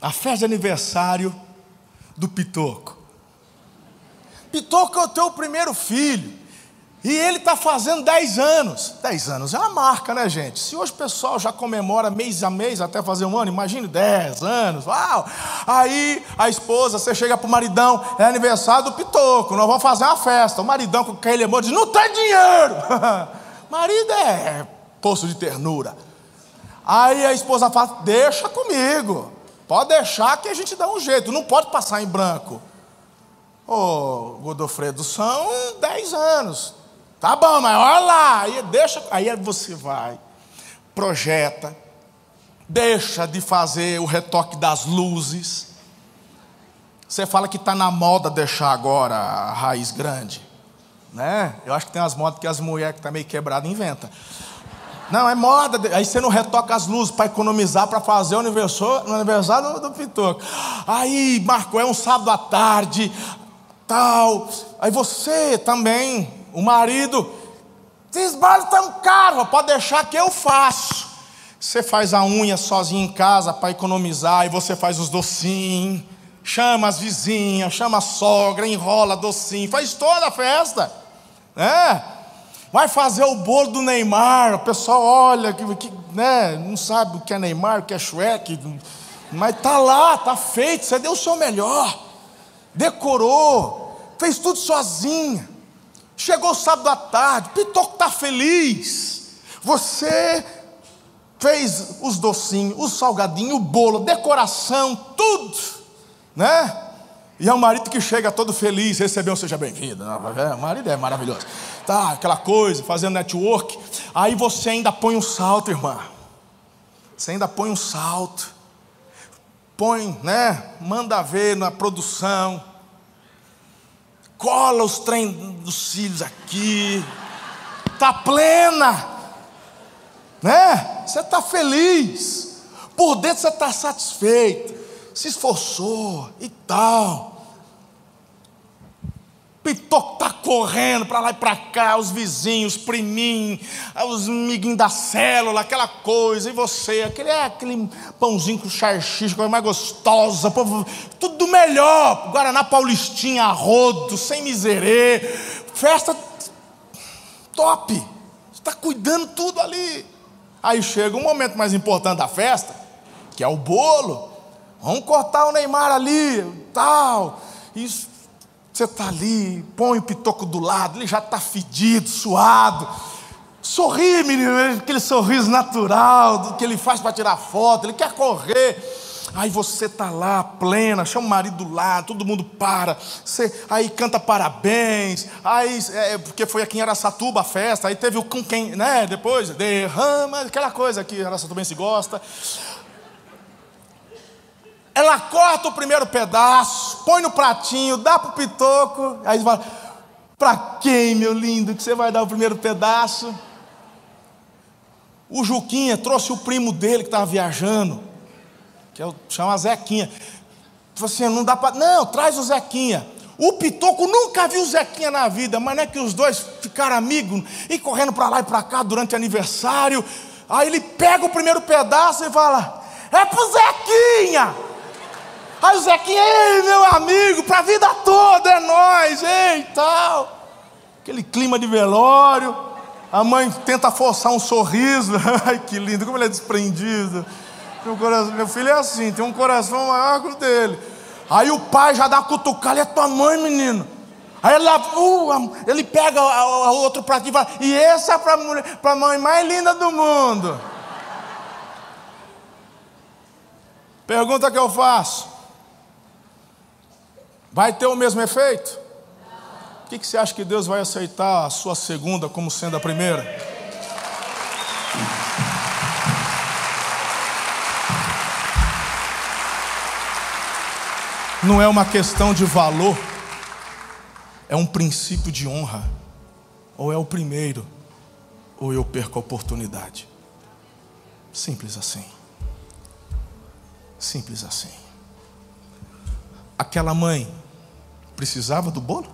a festa de aniversário do Pitoco. Pitoco é o teu primeiro filho. E ele está fazendo 10 anos. 10 anos é uma marca, né, gente? Se hoje o pessoal já comemora mês a mês até fazer um ano, imagine 10 anos. Uau! Aí a esposa, você chega para o maridão, é aniversário do Pitoco, nós vamos fazer uma festa. O maridão com aquele amor diz: não tem dinheiro. <laughs> Marido é poço de ternura. Aí a esposa fala: deixa comigo, pode deixar que a gente dá um jeito, não pode passar em branco. Ô, oh, Godofredo, são 10 anos. Tá bom, mas olha lá, aí deixa, aí você vai, projeta, deixa de fazer o retoque das luzes. Você fala que está na moda deixar agora a raiz grande, né? Eu acho que tem umas modas que as mulheres que estão tá meio quebradas inventam. Não, é moda. Aí você não retoca as luzes para economizar para fazer o aniversário, no aniversário do, do Pitoco. Aí, Marco, é um sábado à tarde, tal. Aí você também o marido, esses bailes estão caros, pode deixar que eu faço. Você faz a unha sozinho em casa para economizar, e você faz os docinhos, chama as vizinhas, chama a sogra, enrola docinho, faz toda a festa. Né? Vai fazer o bolo do Neymar, o pessoal olha, que, que né, não sabe o que é Neymar, o que é Shrek, mas tá lá, tá feito, você deu o seu melhor, decorou, fez tudo sozinha. Chegou sábado à tarde, Pitoco está feliz. Você fez os docinhos, o salgadinho, o bolo, decoração, tudo, né? E é um marido que chega todo feliz, recebeu, seja bem-vindo. É, o marido é maravilhoso. Tá, aquela coisa, fazendo network. Aí você ainda põe um salto, irmã. Você ainda põe um salto. Põe, né? Manda ver na produção cola os trem dos cílios aqui, tá plena, né? Você está feliz, por dentro você está satisfeito, se esforçou e tal. Pitoco tá correndo para lá e para cá, os vizinhos, os priminhos, os amiguinhos da célula, aquela coisa, e você, aquele, é, aquele pãozinho com charchicha, coisa mais gostosa, povo, tudo melhor, Guaraná Paulistinha, rodo, sem miserê, festa top, você está cuidando tudo ali. Aí chega um momento mais importante da festa, que é o bolo, vamos cortar o Neymar ali, tal, isso você está ali, põe o pitoco do lado, ele já está fedido, suado. Sorri, menino, aquele sorriso natural que ele faz para tirar foto, ele quer correr. Aí você está lá, plena, chama o marido do lado, todo mundo para. Você, aí canta parabéns. Aí, é, porque foi aqui em Aracatuba a festa, aí teve o com quem, né? Depois, derrama, aquela coisa que Aracatuba se gosta. Ela corta o primeiro pedaço, põe no pratinho, dá para o pitoco. Aí fala: Para quem, meu lindo, que você vai dar o primeiro pedaço? O Juquinha trouxe o primo dele que estava viajando, que é o, chama Zequinha. Falou assim: não dá para. Não, traz o Zequinha. O Pitoco nunca viu o Zequinha na vida, mas não é que os dois ficaram amigos e correndo para lá e para cá durante aniversário. Aí ele pega o primeiro pedaço e fala: É pro Zequinha! Aí o Zequinha, ei, meu amigo, para a vida toda é nós, ei, tal. Aquele clima de velório. A mãe tenta forçar um sorriso. <laughs> Ai, que lindo, como ele é desprendido. Meu, coração, meu filho é assim, tem um coração maior que o dele. Aí o pai já dá cutucada, é tua mãe, menino. Aí ele, uh, ele pega o outro pratinho e fala, e esse é para a mãe mais linda do mundo. Pergunta que eu faço: Vai ter o mesmo efeito? O que, que você acha que Deus vai aceitar a sua segunda como sendo a primeira? Não é uma questão de valor, é um princípio de honra. Ou é o primeiro, ou eu perco a oportunidade. Simples assim. Simples assim. Aquela mãe precisava do bolo?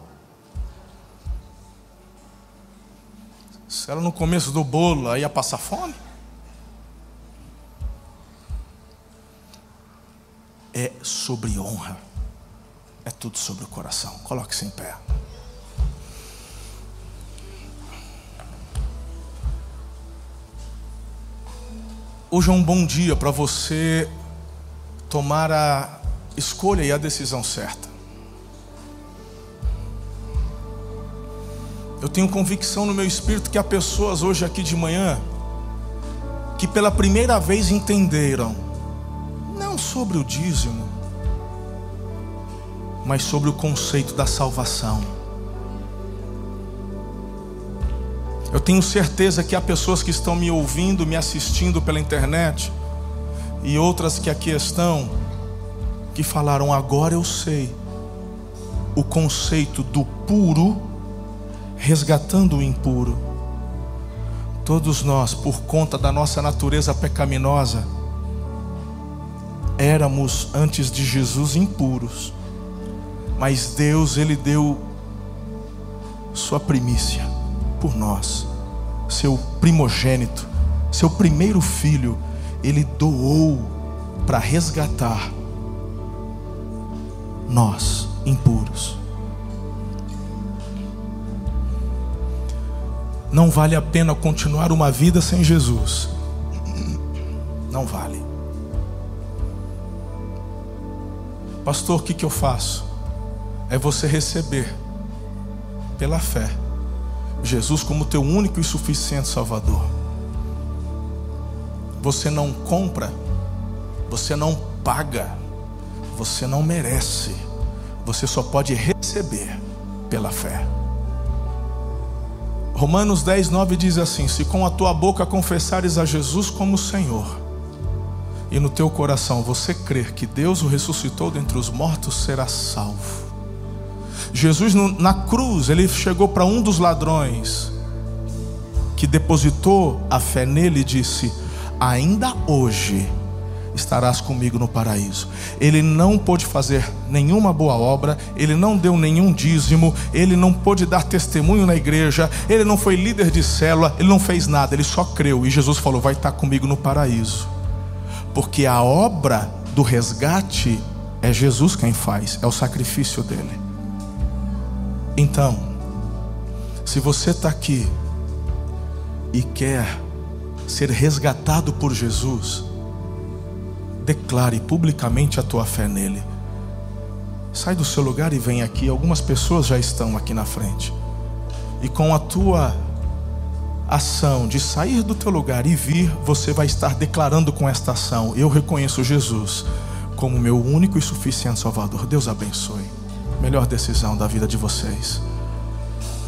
Se ela no começo do bolo ia passar fome? É sobre honra. É tudo sobre o coração. Coloque-se em pé. Hoje é um bom dia para você tomar a escolha e a decisão certa. Eu tenho convicção no meu espírito que há pessoas hoje aqui de manhã que pela primeira vez entenderam, não sobre o dízimo, mas sobre o conceito da salvação. Eu tenho certeza que há pessoas que estão me ouvindo, me assistindo pela internet, e outras que aqui estão, que falaram: agora eu sei o conceito do puro resgatando o impuro. Todos nós, por conta da nossa natureza pecaminosa, éramos antes de Jesus impuros. Mas Deus, ele deu sua primícia por nós, seu primogênito, seu primeiro filho, ele doou para resgatar nós impuros. Não vale a pena continuar uma vida sem Jesus. Não vale. Pastor, o que, que eu faço? É você receber, pela fé, Jesus como teu único e suficiente Salvador. Você não compra, você não paga, você não merece, você só pode receber pela fé. Romanos 10, 9 diz assim: Se com a tua boca confessares a Jesus como Senhor, e no teu coração você crer que Deus o ressuscitou dentre os mortos, será salvo. Jesus na cruz, ele chegou para um dos ladrões que depositou a fé nele e disse: Ainda hoje estarás comigo no paraíso. Ele não pôde fazer nenhuma boa obra, ele não deu nenhum dízimo, ele não pôde dar testemunho na igreja, ele não foi líder de célula, ele não fez nada, ele só creu. E Jesus falou: Vai estar comigo no paraíso. Porque a obra do resgate é Jesus quem faz, é o sacrifício dele. Então, se você está aqui e quer ser resgatado por Jesus, declare publicamente a tua fé nele. Sai do seu lugar e vem aqui. Algumas pessoas já estão aqui na frente. E com a tua ação de sair do teu lugar e vir, você vai estar declarando com esta ação: Eu reconheço Jesus como meu único e suficiente Salvador. Deus abençoe. Melhor decisão da vida de vocês.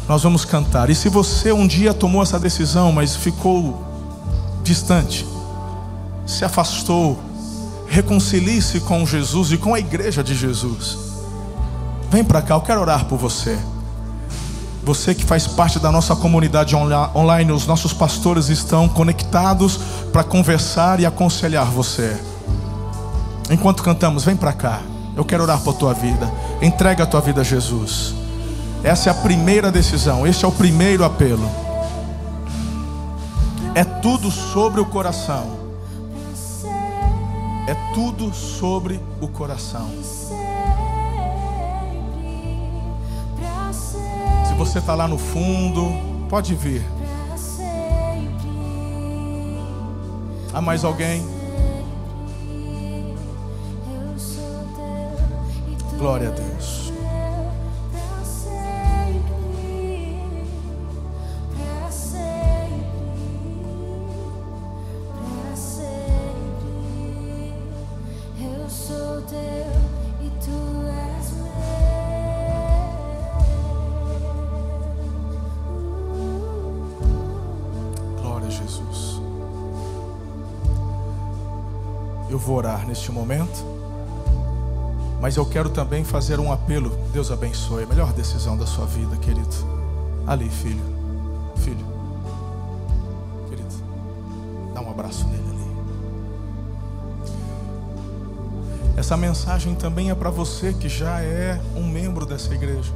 Nós vamos cantar. E se você um dia tomou essa decisão, mas ficou distante, se afastou, reconcilie-se com Jesus e com a igreja de Jesus. Vem para cá, eu quero orar por você. Você que faz parte da nossa comunidade online, os nossos pastores estão conectados para conversar e aconselhar você. Enquanto cantamos, vem para cá. Eu quero orar por tua vida. Entrega a tua vida a Jesus. Essa é a primeira decisão, esse é o primeiro apelo. É tudo sobre o coração. É tudo sobre o coração. Se você está lá no fundo, pode vir. Há mais alguém? Glória a Deus. Neste momento, mas eu quero também fazer um apelo. Deus abençoe. A melhor decisão da sua vida, querido. Ali, filho. Filho. Querido. Dá um abraço nele ali. Essa mensagem também é para você que já é um membro dessa igreja,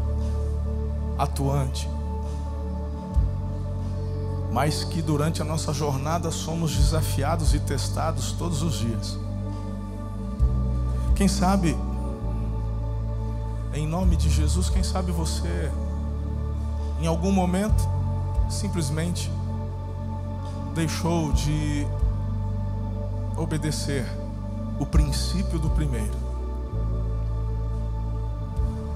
atuante, mas que durante a nossa jornada somos desafiados e testados todos os dias. Quem sabe, em nome de Jesus, quem sabe você, em algum momento, simplesmente deixou de obedecer o princípio do primeiro.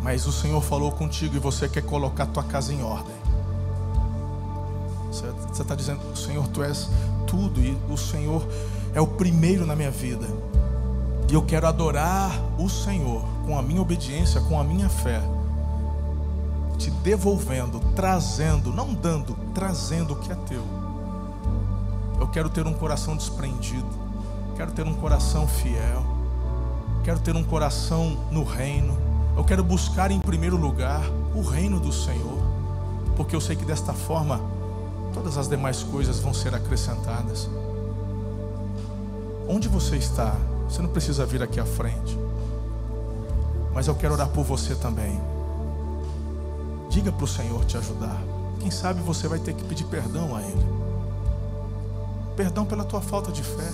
Mas o Senhor falou contigo e você quer colocar tua casa em ordem. Você está dizendo, Senhor, tu és tudo e o Senhor é o primeiro na minha vida. E eu quero adorar o Senhor com a minha obediência, com a minha fé, te devolvendo, trazendo, não dando, trazendo o que é teu. Eu quero ter um coração desprendido, quero ter um coração fiel, quero ter um coração no reino. Eu quero buscar em primeiro lugar o reino do Senhor, porque eu sei que desta forma todas as demais coisas vão ser acrescentadas. Onde você está? Você não precisa vir aqui à frente. Mas eu quero orar por você também. Diga para o Senhor te ajudar. Quem sabe você vai ter que pedir perdão a Ele. Perdão pela tua falta de fé.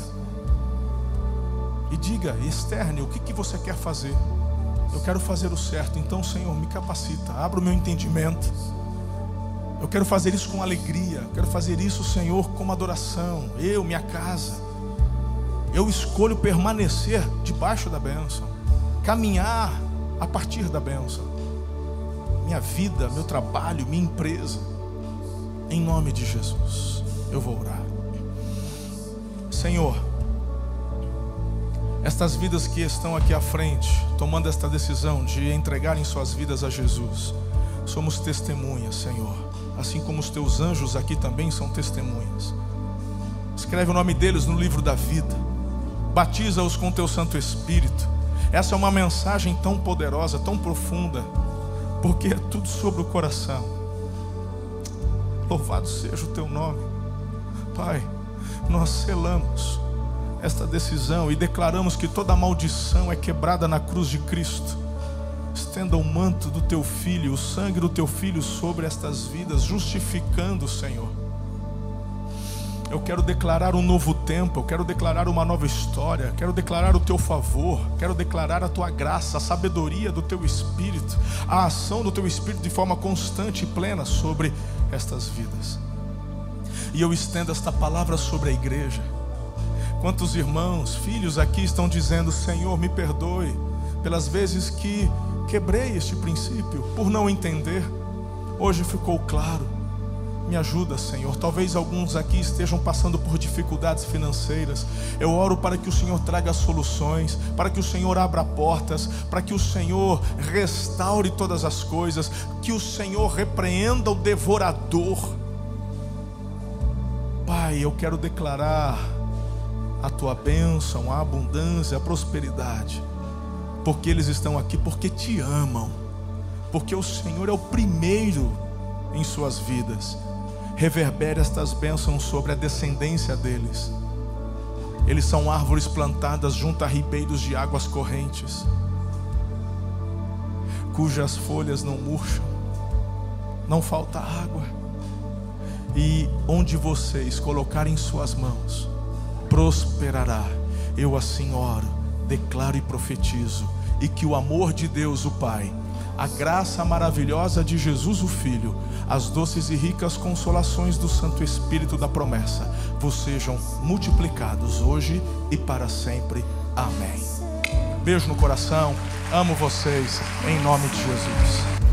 E diga, externe, o que, que você quer fazer? Eu quero fazer o certo, então, Senhor, me capacita, abra o meu entendimento. Eu quero fazer isso com alegria, eu quero fazer isso, Senhor, como adoração. Eu, minha casa eu escolho permanecer debaixo da bênção, caminhar a partir da bênção. Minha vida, meu trabalho, minha empresa, em nome de Jesus, eu vou orar. Senhor, estas vidas que estão aqui à frente, tomando esta decisão de entregarem suas vidas a Jesus, somos testemunhas, Senhor, assim como os teus anjos aqui também são testemunhas. Escreve o nome deles no livro da vida batiza-os com teu Santo Espírito. Essa é uma mensagem tão poderosa, tão profunda, porque é tudo sobre o coração. Louvado seja o teu nome, Pai. Nós selamos esta decisão e declaramos que toda maldição é quebrada na cruz de Cristo. Estenda o manto do teu filho, o sangue do teu filho sobre estas vidas, justificando, Senhor. Eu quero declarar um novo tempo, eu quero declarar uma nova história, quero declarar o teu favor, quero declarar a tua graça, a sabedoria do teu espírito, a ação do teu espírito de forma constante e plena sobre estas vidas. E eu estendo esta palavra sobre a igreja. Quantos irmãos, filhos aqui estão dizendo: Senhor, me perdoe pelas vezes que quebrei este princípio por não entender. Hoje ficou claro. Me ajuda, Senhor. Talvez alguns aqui estejam passando por dificuldades financeiras. Eu oro para que o Senhor traga soluções, para que o Senhor abra portas, para que o Senhor restaure todas as coisas, que o Senhor repreenda o devorador. Pai, eu quero declarar a tua bênção, a abundância, a prosperidade, porque eles estão aqui porque te amam, porque o Senhor é o primeiro em suas vidas. Reverbere estas bênçãos sobre a descendência deles. Eles são árvores plantadas junto a ribeiros de águas correntes, cujas folhas não murcham, não falta água. E onde vocês colocarem suas mãos, prosperará. Eu assim oro, declaro e profetizo, e que o amor de Deus, o Pai, a graça maravilhosa de Jesus, o Filho, as doces e ricas consolações do Santo Espírito da promessa, vos sejam multiplicados hoje e para sempre. Amém. Beijo no coração, amo vocês, em nome de Jesus.